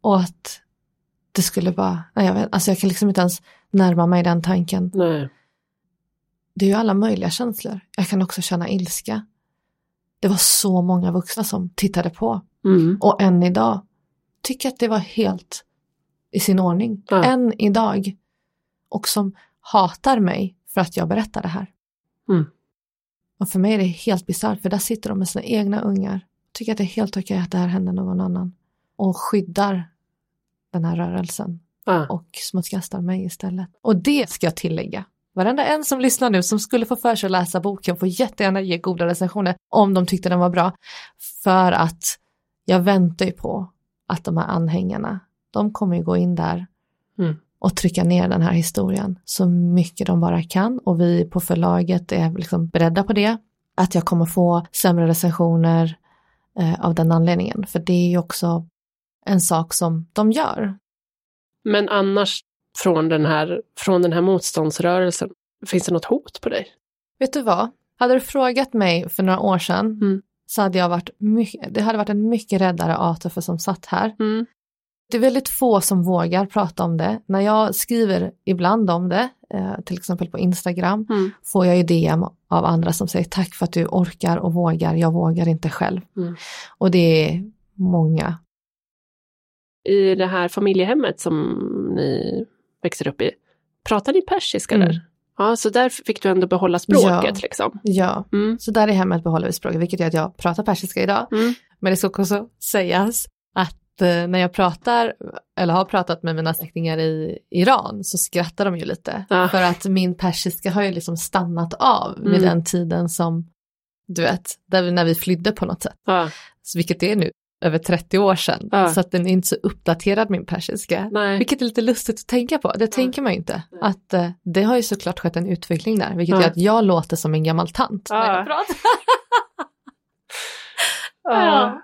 Och att det skulle vara, nej jag vet, alltså jag kan liksom inte ens närma mig den tanken. Nej. Det är ju alla möjliga känslor. Jag kan också känna ilska. Det var så många vuxna som tittade på Mm. och än idag tycker att det var helt i sin ordning. Ja. Än idag. Och som hatar mig för att jag berättar det här. Mm. Och för mig är det helt bisarrt för där sitter de med sina egna ungar. Tycker att det är helt okej att det här händer någon annan. Och skyddar den här rörelsen Ja. och smutskastar mig istället. Och det ska jag tillägga. Varenda en som lyssnar nu som skulle få för sig att läsa boken får jättegärna ge goda recensioner om de tyckte den var bra. För att jag väntar ju på att de här anhängarna, de kommer ju gå in där Mm. Och trycka ner den här historien så mycket de bara kan och vi på förlaget är liksom beredda på det. Att jag kommer få sämre recensioner eh, av den anledningen. För det är ju också en sak som de gör. Men annars från den, här, från den här motståndsrörelsen, finns det något hot på dig? Vet du vad? Hade du frågat mig för några år sedan Mm. så hade jag varit mycket, det hade varit en mycket räddare Atofe som satt här. Mm. Det är väldigt få som vågar prata om det. När jag skriver ibland om det, eh, till exempel på Instagram, Mm. får jag ju DM av andra som säger tack för att du orkar och vågar, jag vågar inte själv. Mm. Och det är många. I det här familjehemmet som ni växer upp i, pratar ni persiska Mm. där? Ja, så där fick du ändå behålla språket Ja. liksom. Ja, Mm. så där i hemmet behåller vi språket, vilket gör att jag pratar persiska idag. Mm. Men det ska också sägas att när jag pratar, eller har pratat med mina släktingar i Iran så skrattar de ju lite. Ah. För att min persiska har ju liksom stannat av vid Mm. den tiden som, du vet, där vi, när vi flydde på något sätt. Ja, Så vilket är nu, över 30 år sedan. Ah. Så att den är inte så uppdaterad min persiska. nej. Vilket är lite lustigt att tänka på, det tänker man ju inte. Nej. Att eh, det har ju såklart skett en utveckling där, vilket gör att jag låter som en gammal tant när Ja. jag pratar. Ja.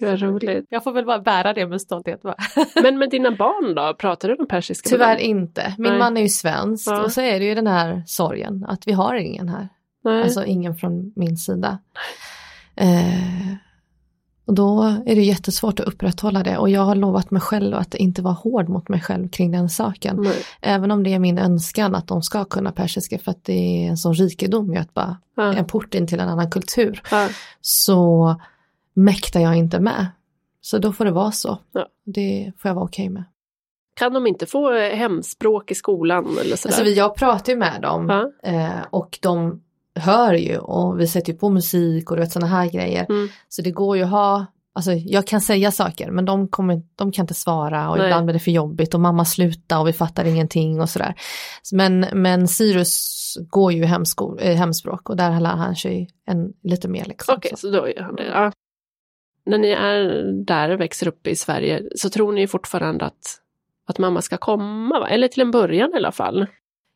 Vad roligt. Jag får väl bara bära det med stolthet. Va? Men med dina barn då, pratar du de persiska? Tyvärr dem? inte. Min Nej. man är ju svensk Ja. och så är det ju den här sorgen att vi har ingen här. Nej. Alltså ingen från min sida. Eh, och då är det jättesvårt att upprätthålla det och jag har lovat mig själv att inte vara hård mot mig själv kring den saken. Nej. Även om det är min önskan att de ska kunna persiska för att det är en sån rikedom ju att bara Ja. en port in till en annan kultur. Ja. Så mäktar jag inte med. Så då får det vara så. Ja. Det får jag vara okej med. Kan de inte få eh, hemspråk i skolan eller sådär? Alltså jag pratar ju med dem eh, och de hör ju och vi sätter ju på musik och du vet sådana här grejer. Mm. Så det går ju att ha, alltså jag kan säga saker men de, kommer, de kan inte svara och Nej. ibland blir det för jobbigt och mamma slutar och vi fattar ingenting och sådär. Men, men Sirius går ju hemskol, eh, hemspråk och där lär han sig en, lite mer liksom. Okej, Så. så då gör han det. Ja. När ni är där och växer upp i Sverige så tror ni fortfarande att, att mamma ska komma? Va? Eller till en början i alla fall?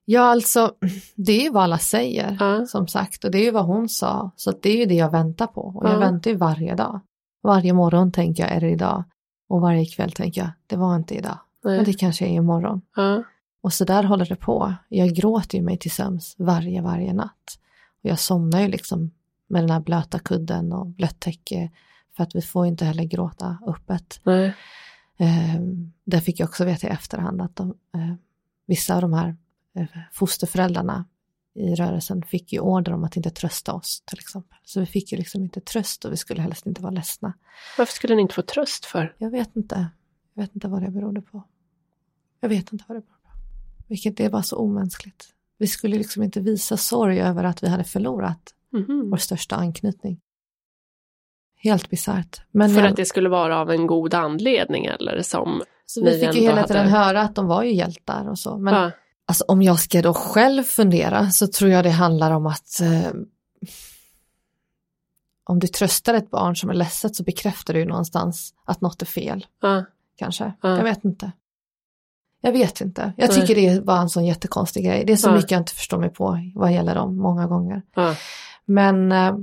Ja alltså, det är ju vad alla säger Ja. som sagt och det är ju vad hon sa. Så det är ju det jag väntar på och jag Ja. väntar ju varje dag. Varje morgon tänker jag, är det idag? Och varje kväll tänker jag, det var inte idag. Men Nej. det kanske är imorgon. Ja. Och så där håller det på. Jag gråter ju mig till sömns varje, varje natt. Och jag somnar ju liksom med den här blöta kudden och blött täcke. För att vi får inte heller gråta öppet. Nej. Eh, där fick jag också veta i efterhand att de, eh, vissa av de här eh, fosterföräldrarna i rörelsen fick ju order om att inte trösta oss till exempel. Så vi fick ju liksom inte tröst och vi skulle helst inte vara ledsna. Varför skulle ni inte få tröst för? Jag vet inte. Jag vet inte vad det berodde på. Jag vet inte vad det berodde på. Vilket det var så omänskligt. Vi skulle liksom inte visa sorg över att vi hade förlorat Mhm. vår största anknytning. Helt bisarrt. För jag, att det skulle vara av en god anledning eller som... så vi fick ju hela hade- tiden höra att de var ju hjältar och så. Men Ja. alltså, om jag ska då själv fundera så tror jag det handlar om att eh, om du tröstar ett barn som är ledset så bekräftar du någonstans att något är fel. Ja. kanske. Ja. Jag vet inte. Jag vet inte. Jag Nej. tycker det var en sån jättekonstig grej. Det är så mycket jag inte förstår mig på vad gäller dem många gånger. Ja. Men eh,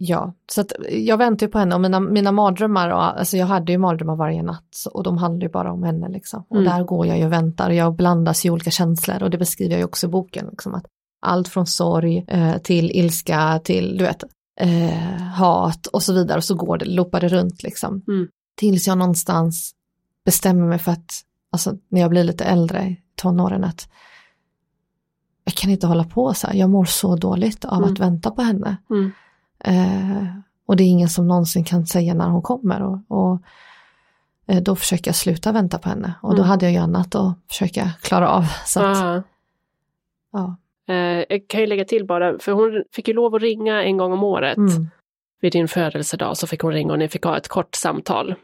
Ja, så att jag väntar ju på henne och mina, mina mardrömmar, och, alltså jag hade ju mardrömmar varje natt och de handlar ju bara om henne liksom. Och Mm. där går jag ju och väntar och jag blandas i olika känslor och det beskriver jag ju också i boken. Liksom, att allt från sorg eh, till ilska till, du vet, eh, hat och så vidare och så går det, loopar det runt liksom. Mm. Tills jag någonstans bestämmer mig för att, alltså när jag blir lite äldre, tonåren, att jag kan inte hålla på så här, jag mår så dåligt av Mm. att vänta på henne. Mm. Eh, och det är ingen som någonsin kan säga när hon kommer. Och, och eh, då försöker jag sluta vänta på henne. Och då Mm. hade jag ju annat att försöka klara av. Så att, ja. Eh, jag kan ju lägga till bara, för hon fick ju lov att ringa en gång om året. Mm. Vid din födelsedag så fick hon ringa och ni fick ha ett kort samtal.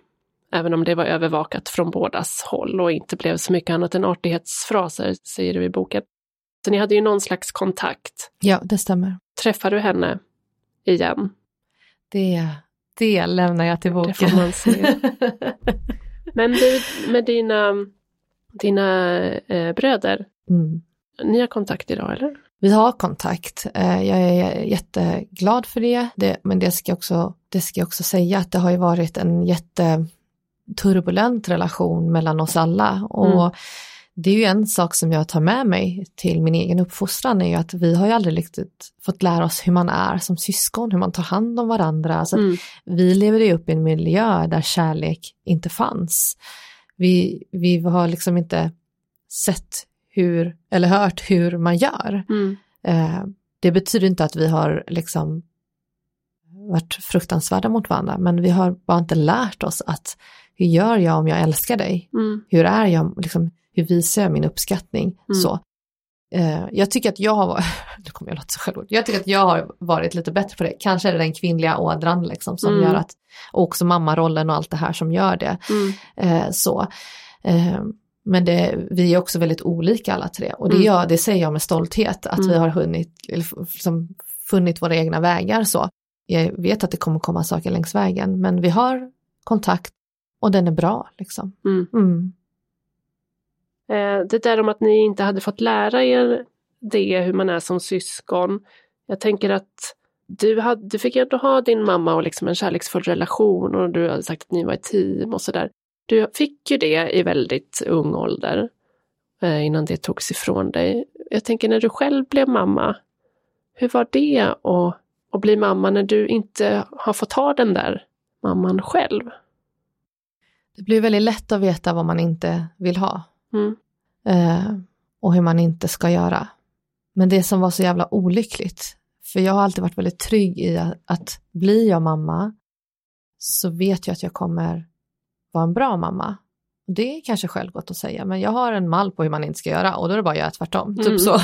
Även om det var övervakat från bådas håll och inte blev så mycket annat än artighetsfraser, säger du i boken. Så ni hade ju någon slags kontakt. ja, det stämmer. Träffar du henne igen? Det, det lämnar jag till boken. Men du, med dina, dina eh, bröder, mm. ni har kontakt idag eller? Vi har kontakt. Eh, Jag är jätteglad för det, det men det ska, också, det ska jag också säga att det har ju varit en jätteturbulent relation mellan oss alla. Och Mm. Det är ju en sak som jag tar med mig till min egen uppfostran är ju att vi har ju aldrig riktigt fått lära oss hur man är som syskon, hur man tar hand om varandra. Alltså, Mm. vi levde ju upp i en miljö där kärlek inte fanns. Vi, vi har liksom inte sett hur, eller hört hur man gör. Mm. Eh, det betyder inte att vi har liksom varit fruktansvärda mot varandra, men vi har bara inte lärt oss att hur gör jag om jag älskar dig? Mm. Hur är jag, liksom, hur visar jag min uppskattning? Mm. Så. Eh, jag tycker att jag har varit, nu kommer jag låta så självgod, jag tycker att jag har varit lite bättre på det. Kanske är det den kvinnliga ådran liksom som Mm. gör att, och också mammarollen och allt det här som gör det. Mm. Eh, så. Eh, men det, vi är också väldigt olika alla tre och det, Mm. gör, det säger jag med stolthet att vi Mm. har hunnit, liksom funnit våra egna vägar så. Jag vet att det kommer komma saker längs vägen men vi har kontakt och den är bra liksom. Eh, det där om att ni inte hade fått lära er det, hur man är som syskon. Jag tänker att du, hade, du fick ju ändå ha din mamma och liksom en kärleksfull relation och du hade sagt att ni var ett team och sådär. Du fick ju det i väldigt ung ålder eh, innan det togs ifrån dig. Jag tänker när du själv blev mamma, hur var det att, att bli mamma när du inte har fått ha den där mamman själv? Det blir väldigt lätt att veta vad man inte vill ha Mm. eh, och hur man inte ska göra. Men det som var så jävla olyckligt, för jag har alltid varit väldigt trygg i att, att blir jag mamma så vet jag att jag kommer vara en bra mamma. Det är kanske självgott att säga, men jag har en mall på hur man inte ska göra och då är det bara att göra tvärtom. Typ Mm, så.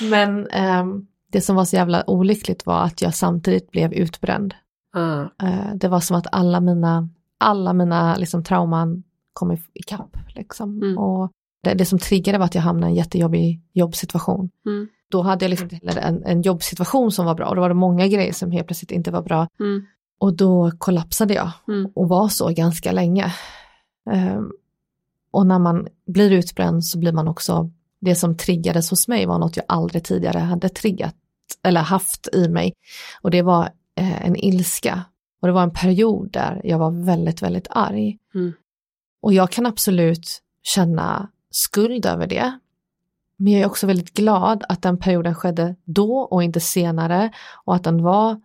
men ehm, det som var så jävla olyckligt var att jag samtidigt blev utbränd. Ah. Eh, det var som att alla mina, alla mina liksom, trauman kom i- ikapp. Liksom. Mm. Och det, det som triggade var att jag hamnade i en jättejobbig jobbsituation. Mm. Då hade jag liksom en, en jobbsituation som var bra och då var det många grejer som helt plötsligt inte var bra. Mm. Och då kollapsade jag Mm. och var så ganska länge. Ehm, och när man blir utbränd så blir man också, det som triggades hos mig var något jag aldrig tidigare hade triggat eller haft i mig. Och det var eh, en ilska. Och det var en period där jag var väldigt, väldigt arg. Mm. Och jag kan absolut känna skuld över det. Men jag är också väldigt glad att den perioden skedde då och inte senare och att den var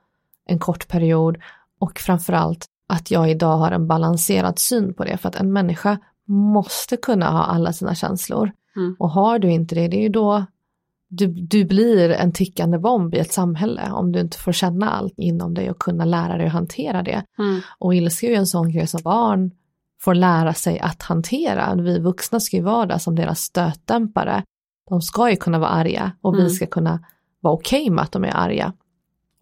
en kort period och framförallt att jag idag har en balanserad syn på det för att en människa måste kunna ha alla sina känslor. Mm. Och har du inte det, det är ju då du, du blir en tickande bomb i ett samhälle om du inte får känna allt inom dig och kunna lära dig att hantera det. Mm. Och ilska är ju en sån grej som barn får lära sig att hantera. Vi vuxna ska ju vara där som deras stötdämpare. De ska ju kunna vara arga och Mm. vi ska kunna vara okej med att de är arga.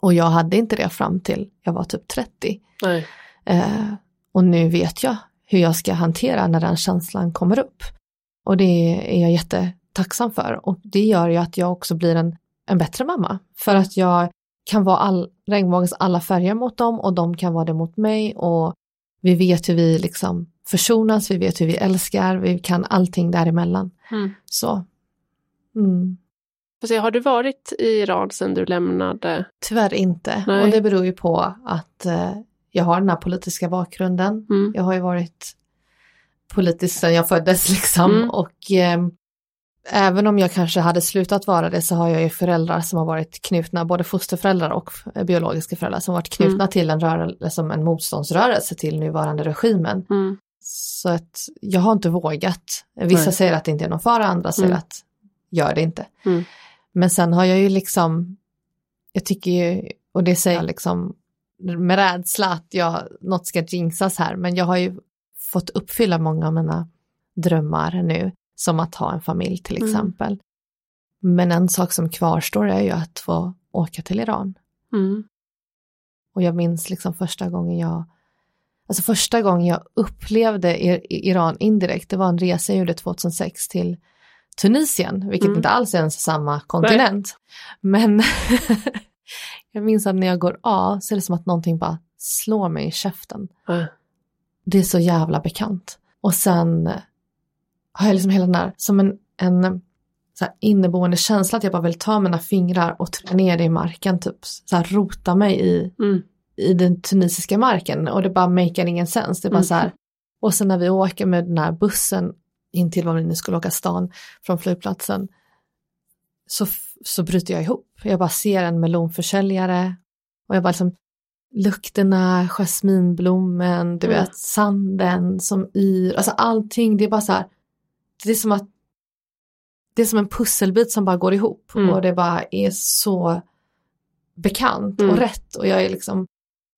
Och jag hade inte det fram till jag var typ 30. Nej. Eh, och nu vet jag hur jag ska hantera när den känslan kommer upp. Och det är jag jättetacksam för. Och det gör ju att jag också blir en, en bättre mamma. För att jag kan vara all, regnbågens alla färger mot dem och de kan vara det mot mig. Och vi vet hur vi liksom försonas, vi vet hur vi älskar, vi kan allting däremellan. Mm. Så. Mm. Se, har du varit i Iran sedan du lämnade? Tyvärr inte. Nej. Och det beror ju på att eh, jag har den här politiska bakgrunden. Mm. Jag har ju varit politisk sedan jag föddes liksom. Mm. Och eh, även om jag kanske hade slutat vara det så har jag ju föräldrar som har varit knutna, både fosterföräldrar och eh, biologiska föräldrar som varit knutna Mm. till en, rörelse, som en motståndsrörelse till nuvarande regimen. Mm. Så att jag har inte vågat. Vissa Nej. säger att det inte är någon fara, andra säger Mm. att gör det inte. Mm. Men sen har jag ju liksom, jag tycker ju, och det säger jag liksom med rädsla att jag, något ska jinxas här, men jag har ju fått uppfylla många av mina drömmar nu, som att ha en familj till Mm. exempel. Men en sak som kvarstår är ju att få åka till Iran. Mm. Och jag minns liksom första gången jag, alltså första gången jag upplevde Iran indirekt, det var en resa jag gjorde 2006 till Tunisien, vilket Mm. inte alls är ens samma kontinent. Men jag minns att när jag går av så är det som att någonting bara slår mig i käften. Ja. Det är så jävla bekant. Och sen har jag liksom hela den här, som en, en så här inneboende känsla att jag bara vill ta mina fingrar och trycka ner det i marken, typ så här rota mig i, Mm. i den tunisiska marken och det bara makear ingen sens. Det bara Mm. så här. Och sen när vi åker med den här bussen in till var vi nu skulle åka stan från flygplatsen så, så bryter jag ihop. Jag bara ser en melonförsäljare och jag bara liksom lukterna, jasminblommen, du Mm. vet sanden som yr, alltså allting, det är bara så här, det är som att det är som en pusselbit som bara går ihop Mm. och det bara är så bekant Mm. och rätt och jag är liksom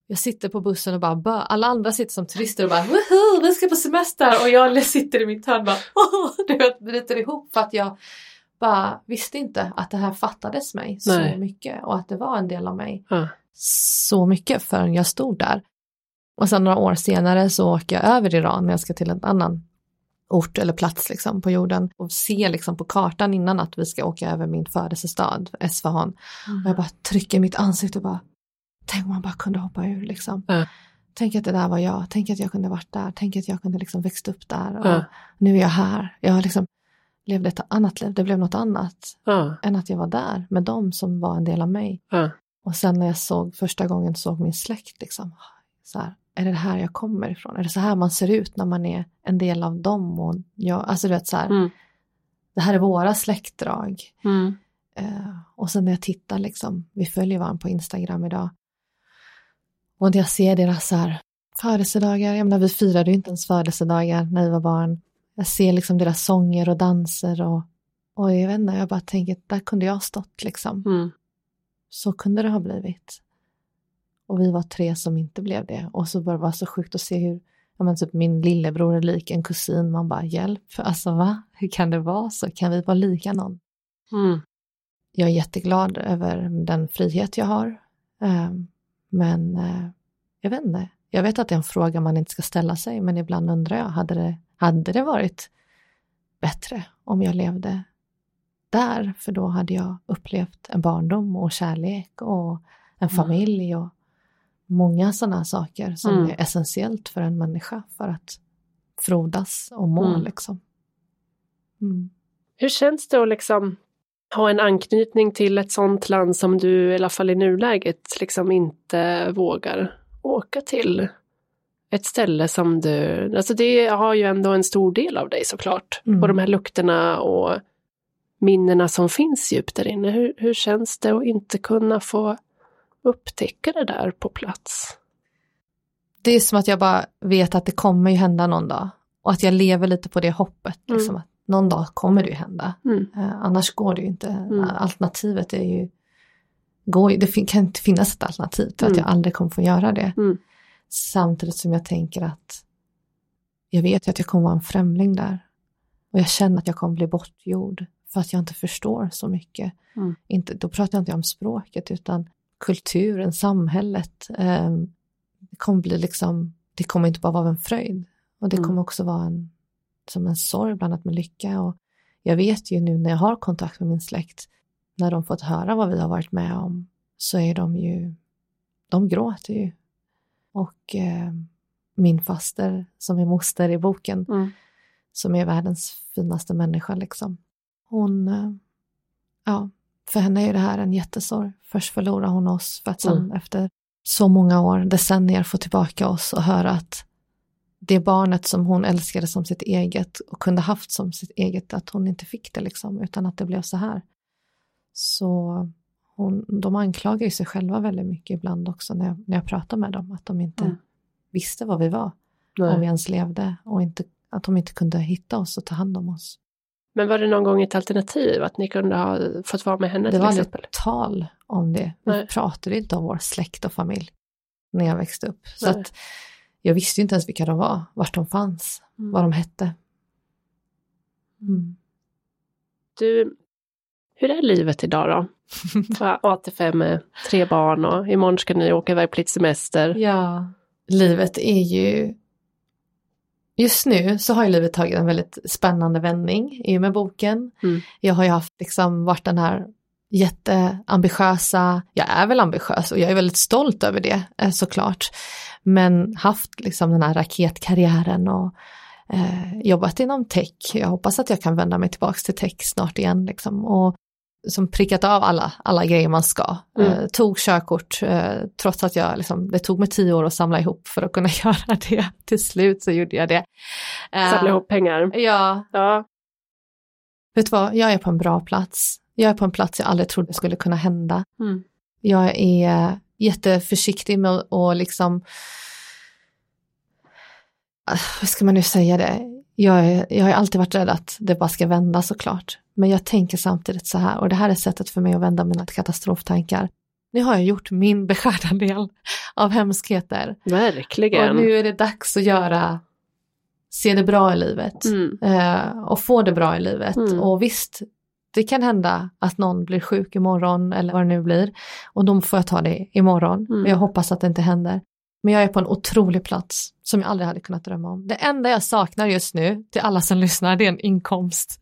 jag sitter på bussen och bara bö. alla andra sitter som turister och bara woho, vi ska på semester och jag sitter i mitt hörn och bara du vet, bryter ihop för att jag bara visste inte att det här fattades mig Nej. så mycket och att det var en del av mig Ja. så mycket förrän jag stod där. Och sen några år senare så åker jag över Iran när jag ska till en annan ort eller plats liksom på jorden och ser liksom på kartan innan att vi ska åka över min födelsestad, Esfahan. Och jag bara trycker mitt ansikte och bara, tänk om man bara kunde hoppa ur liksom. Ja. Tänk att det där var jag, tänk att jag kunde varit där, tänk att jag kunde liksom växt upp där. Och Ja. Nu är jag här, jag har liksom levde ett annat liv, det blev något annat än att jag var där med dem som var en del av mig. Och sen när jag såg första gången såg min släkt liksom, så här, är det här jag kommer ifrån? Är det så här man ser ut när man är en del av dem? Och jag, alltså du vet så här, Mm. det här är våra släktdrag. Mm. Eh, och sen när jag tittar liksom, vi följer varandra på Instagram idag. Och när jag ser deras så här, födelsedagar, jag menar vi firade ju inte ens födelsedagar när vi var barn. Jag ser liksom deras sånger och danser och, och jag vet inte, jag bara tänker, där kunde jag ha stått liksom. Mm. Så kunde det ha blivit. Och vi var tre som inte blev det. Och så bara var det så sjukt att se hur, ja men typ min lillebror är lik en kusin, man bara hjälp, alltså va? Hur kan det vara så? Kan vi vara lika någon? Mm. Jag är jätteglad över den frihet jag har. Eh, Men eh, jag vet inte, jag vet att det är en fråga man inte ska ställa sig, men ibland undrar jag, hade det, hade det varit bättre om jag levde där? För då hade jag upplevt en barndom och kärlek och en Mm. familj och många sådana saker som Mm. är essentiellt för en människa för att frodas och må Mm. liksom. Mm. Hur känns det att liksom ha en anknytning till ett sånt land som du i alla fall i nuläget liksom inte vågar åka till? Ett ställe som du, alltså det har ju ändå en stor del av dig såklart. Mm. Och de här lukterna och minnena som finns djupt där inne. Hur, hur känns det att inte kunna få upptäcka det där på plats? det är som att jag bara vet att det kommer ju hända någon dag. Och att jag lever lite på det hoppet. Mm. Liksom, att någon dag kommer det ju hända. Mm. Eh, annars går det ju inte. Mm. Alternativet är ju, går, det kan inte finnas ett alternativ till att Mm. jag aldrig kommer få göra det. Mm. Samtidigt som jag tänker att jag vet ju att jag kommer vara en främling där. Och jag känner att jag kommer bli bortgjord för att jag inte förstår så mycket. Inte, då pratar jag inte om språket utan kulturen, samhället. Eh, det kommer bli liksom, det kommer inte bara vara en fröjd. Och det Mm. kommer också vara en, som en sorg blandat med lycka. Och jag vet ju nu när jag har kontakt med min släkt, när de fått höra vad vi har varit med om, så är de ju, de gråter ju. Och eh, min faster som är moster i boken, Mm. som är världens finaste människa liksom. Hon, eh, ja, för henne är det här en jättesorg. Först förlorar hon oss för att sen Mm. efter så många år, decennier få tillbaka oss och höra att det barnet som hon älskade som sitt eget och kunde haft som sitt eget, att hon inte fick det liksom, utan att det blev så här. Så hon, de anklagar ju sig själva väldigt mycket ibland också när jag, när jag pratar med dem, att de inte Mm. visste vad vi var, om vi Nej. ens levde och inte, att de inte kunde hitta oss och ta hand om oss. Men var det någon gång ett alternativ att ni kunde ha fått vara med henne Det var aldrig exempel? tal om det. Vi Nej. pratade inte om vår släkt och familj när jag växte upp. Så att jag visste inte ens vilka de var, vart de fanns, Mm. vad de hette. Mm. Du, hur är livet idag då? För AT5 med tre barn och imorgon ska ni åka iväg på lite semester. Ja, livet är ju... Just nu så har ju livet tagit en väldigt spännande vändning i och med boken. Mm. Jag har ju haft liksom varit den här jätteambitiösa, jag är väl ambitiös och jag är väldigt stolt över det eh, såklart. Men haft liksom den här raketkarriären och eh, jobbat inom tech. Jag hoppas att jag kan vända mig tillbaka till tech snart igen liksom. Och som prickat av alla, alla grejer man ska. Mm. Eh, tog körkort eh, trots att jag liksom, det tog mig tio år att samla ihop för att kunna göra det. Till slut så gjorde jag det. Eh, Samla ihop pengar. Ja, Ja. vet du vad, jag är på en bra plats. Jag är på en plats jag aldrig trodde skulle kunna hända. Mm. Jag är jätteförsiktig med att och liksom, Ah, vad ska man nu säga det? Jag, är, jag har alltid varit rädd att det bara ska vända såklart. Men jag tänker samtidigt så här, och det här är sättet för mig att vända mina katastroftankar. Nu har jag gjort min beskärda del av hemskheter. Verkligen. Och nu är det dags att göra, se det bra i livet. Mm. Eh, och få det bra i livet. Mm. Och visst, det kan hända att någon blir sjuk imorgon eller vad det nu blir. Och då får jag ta det imorgon. Mm. Men jag hoppas att det inte händer. Men jag är på en otrolig plats som jag aldrig hade kunnat drömma om. Det enda jag saknar just nu, till alla som lyssnar, det är en inkomst.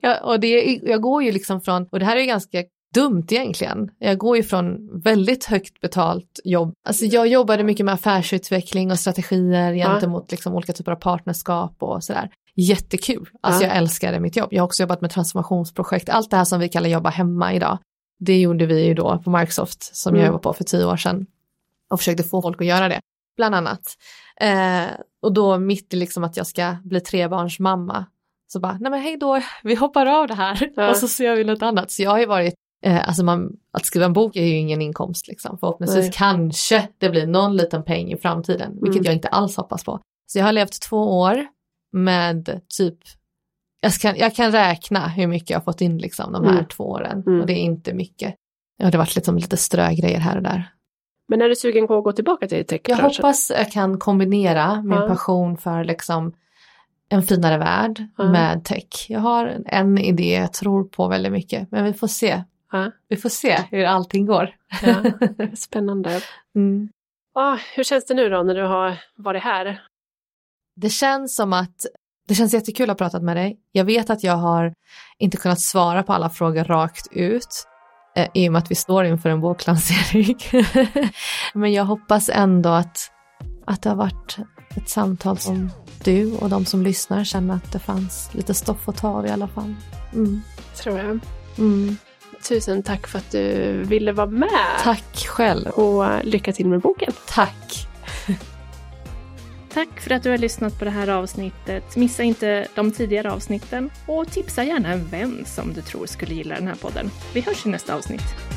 Jag, och det, är- jag går ju liksom från, och det här är ju ganska dumt egentligen. Jag går ju från väldigt högt betalt jobb. Alltså jag jobbade mycket med affärsutveckling och strategier gentemot liksom olika typer av partnerskap och sådär. Jättekul. Alltså Ja. jag älskade mitt jobb. Jag har också jobbat med transformationsprojekt. Allt det här som vi kallar jobba hemma idag. Det gjorde vi ju då på Microsoft som jag Mm. jobbade på för tio år sedan. Och försökte få folk att göra det. Bland annat. Eh, och då mitt i liksom att jag ska bli trebarns mamma. Så bara, nej men hej då, vi hoppar av det här. Ja. Och så gör vi något annat. Så jag har ju varit Eh, alltså man, att skriva en bok är ju ingen inkomst liksom. Förhoppningsvis Nej. kanske det blir någon liten peng i framtiden, vilket Mm. jag inte alls hoppas på. Så jag har levt två år med typ, jag kan, jag kan räkna hur mycket jag har fått in liksom de här Mm. två åren Mm. och det är inte mycket. Ja, det har varit liksom lite strögrejer här och där. Men är du sugen på att gå tillbaka till Jag techbranschen? hoppas jag kan kombinera min Ja. passion för liksom en finare värld Ja. med tech. Jag har en idé jag tror på väldigt mycket, men vi får se. Ja. Vi får se hur allting går. Spännande. Mm. Ah, hur känns det nu då när du har varit här? Det känns som att det känns jättekul att ha pratat med dig. Jag vet att jag har inte kunnat svara på alla frågor rakt ut i och med att vi står inför en boklansering. Men jag hoppas ändå att, att det har varit ett samtal som du och de som lyssnar känner att det fanns lite stoff att ta av i alla fall. Mm. Tror jag. Mm. Tusen tack för att du ville vara med. Tack själv. Och lycka till med boken. Tack. Tack för att du har lyssnat på det här avsnittet. Missa inte de tidigare avsnitten och tipsa gärna en vän som du tror skulle gilla den här podden. Vi hörs i nästa avsnitt.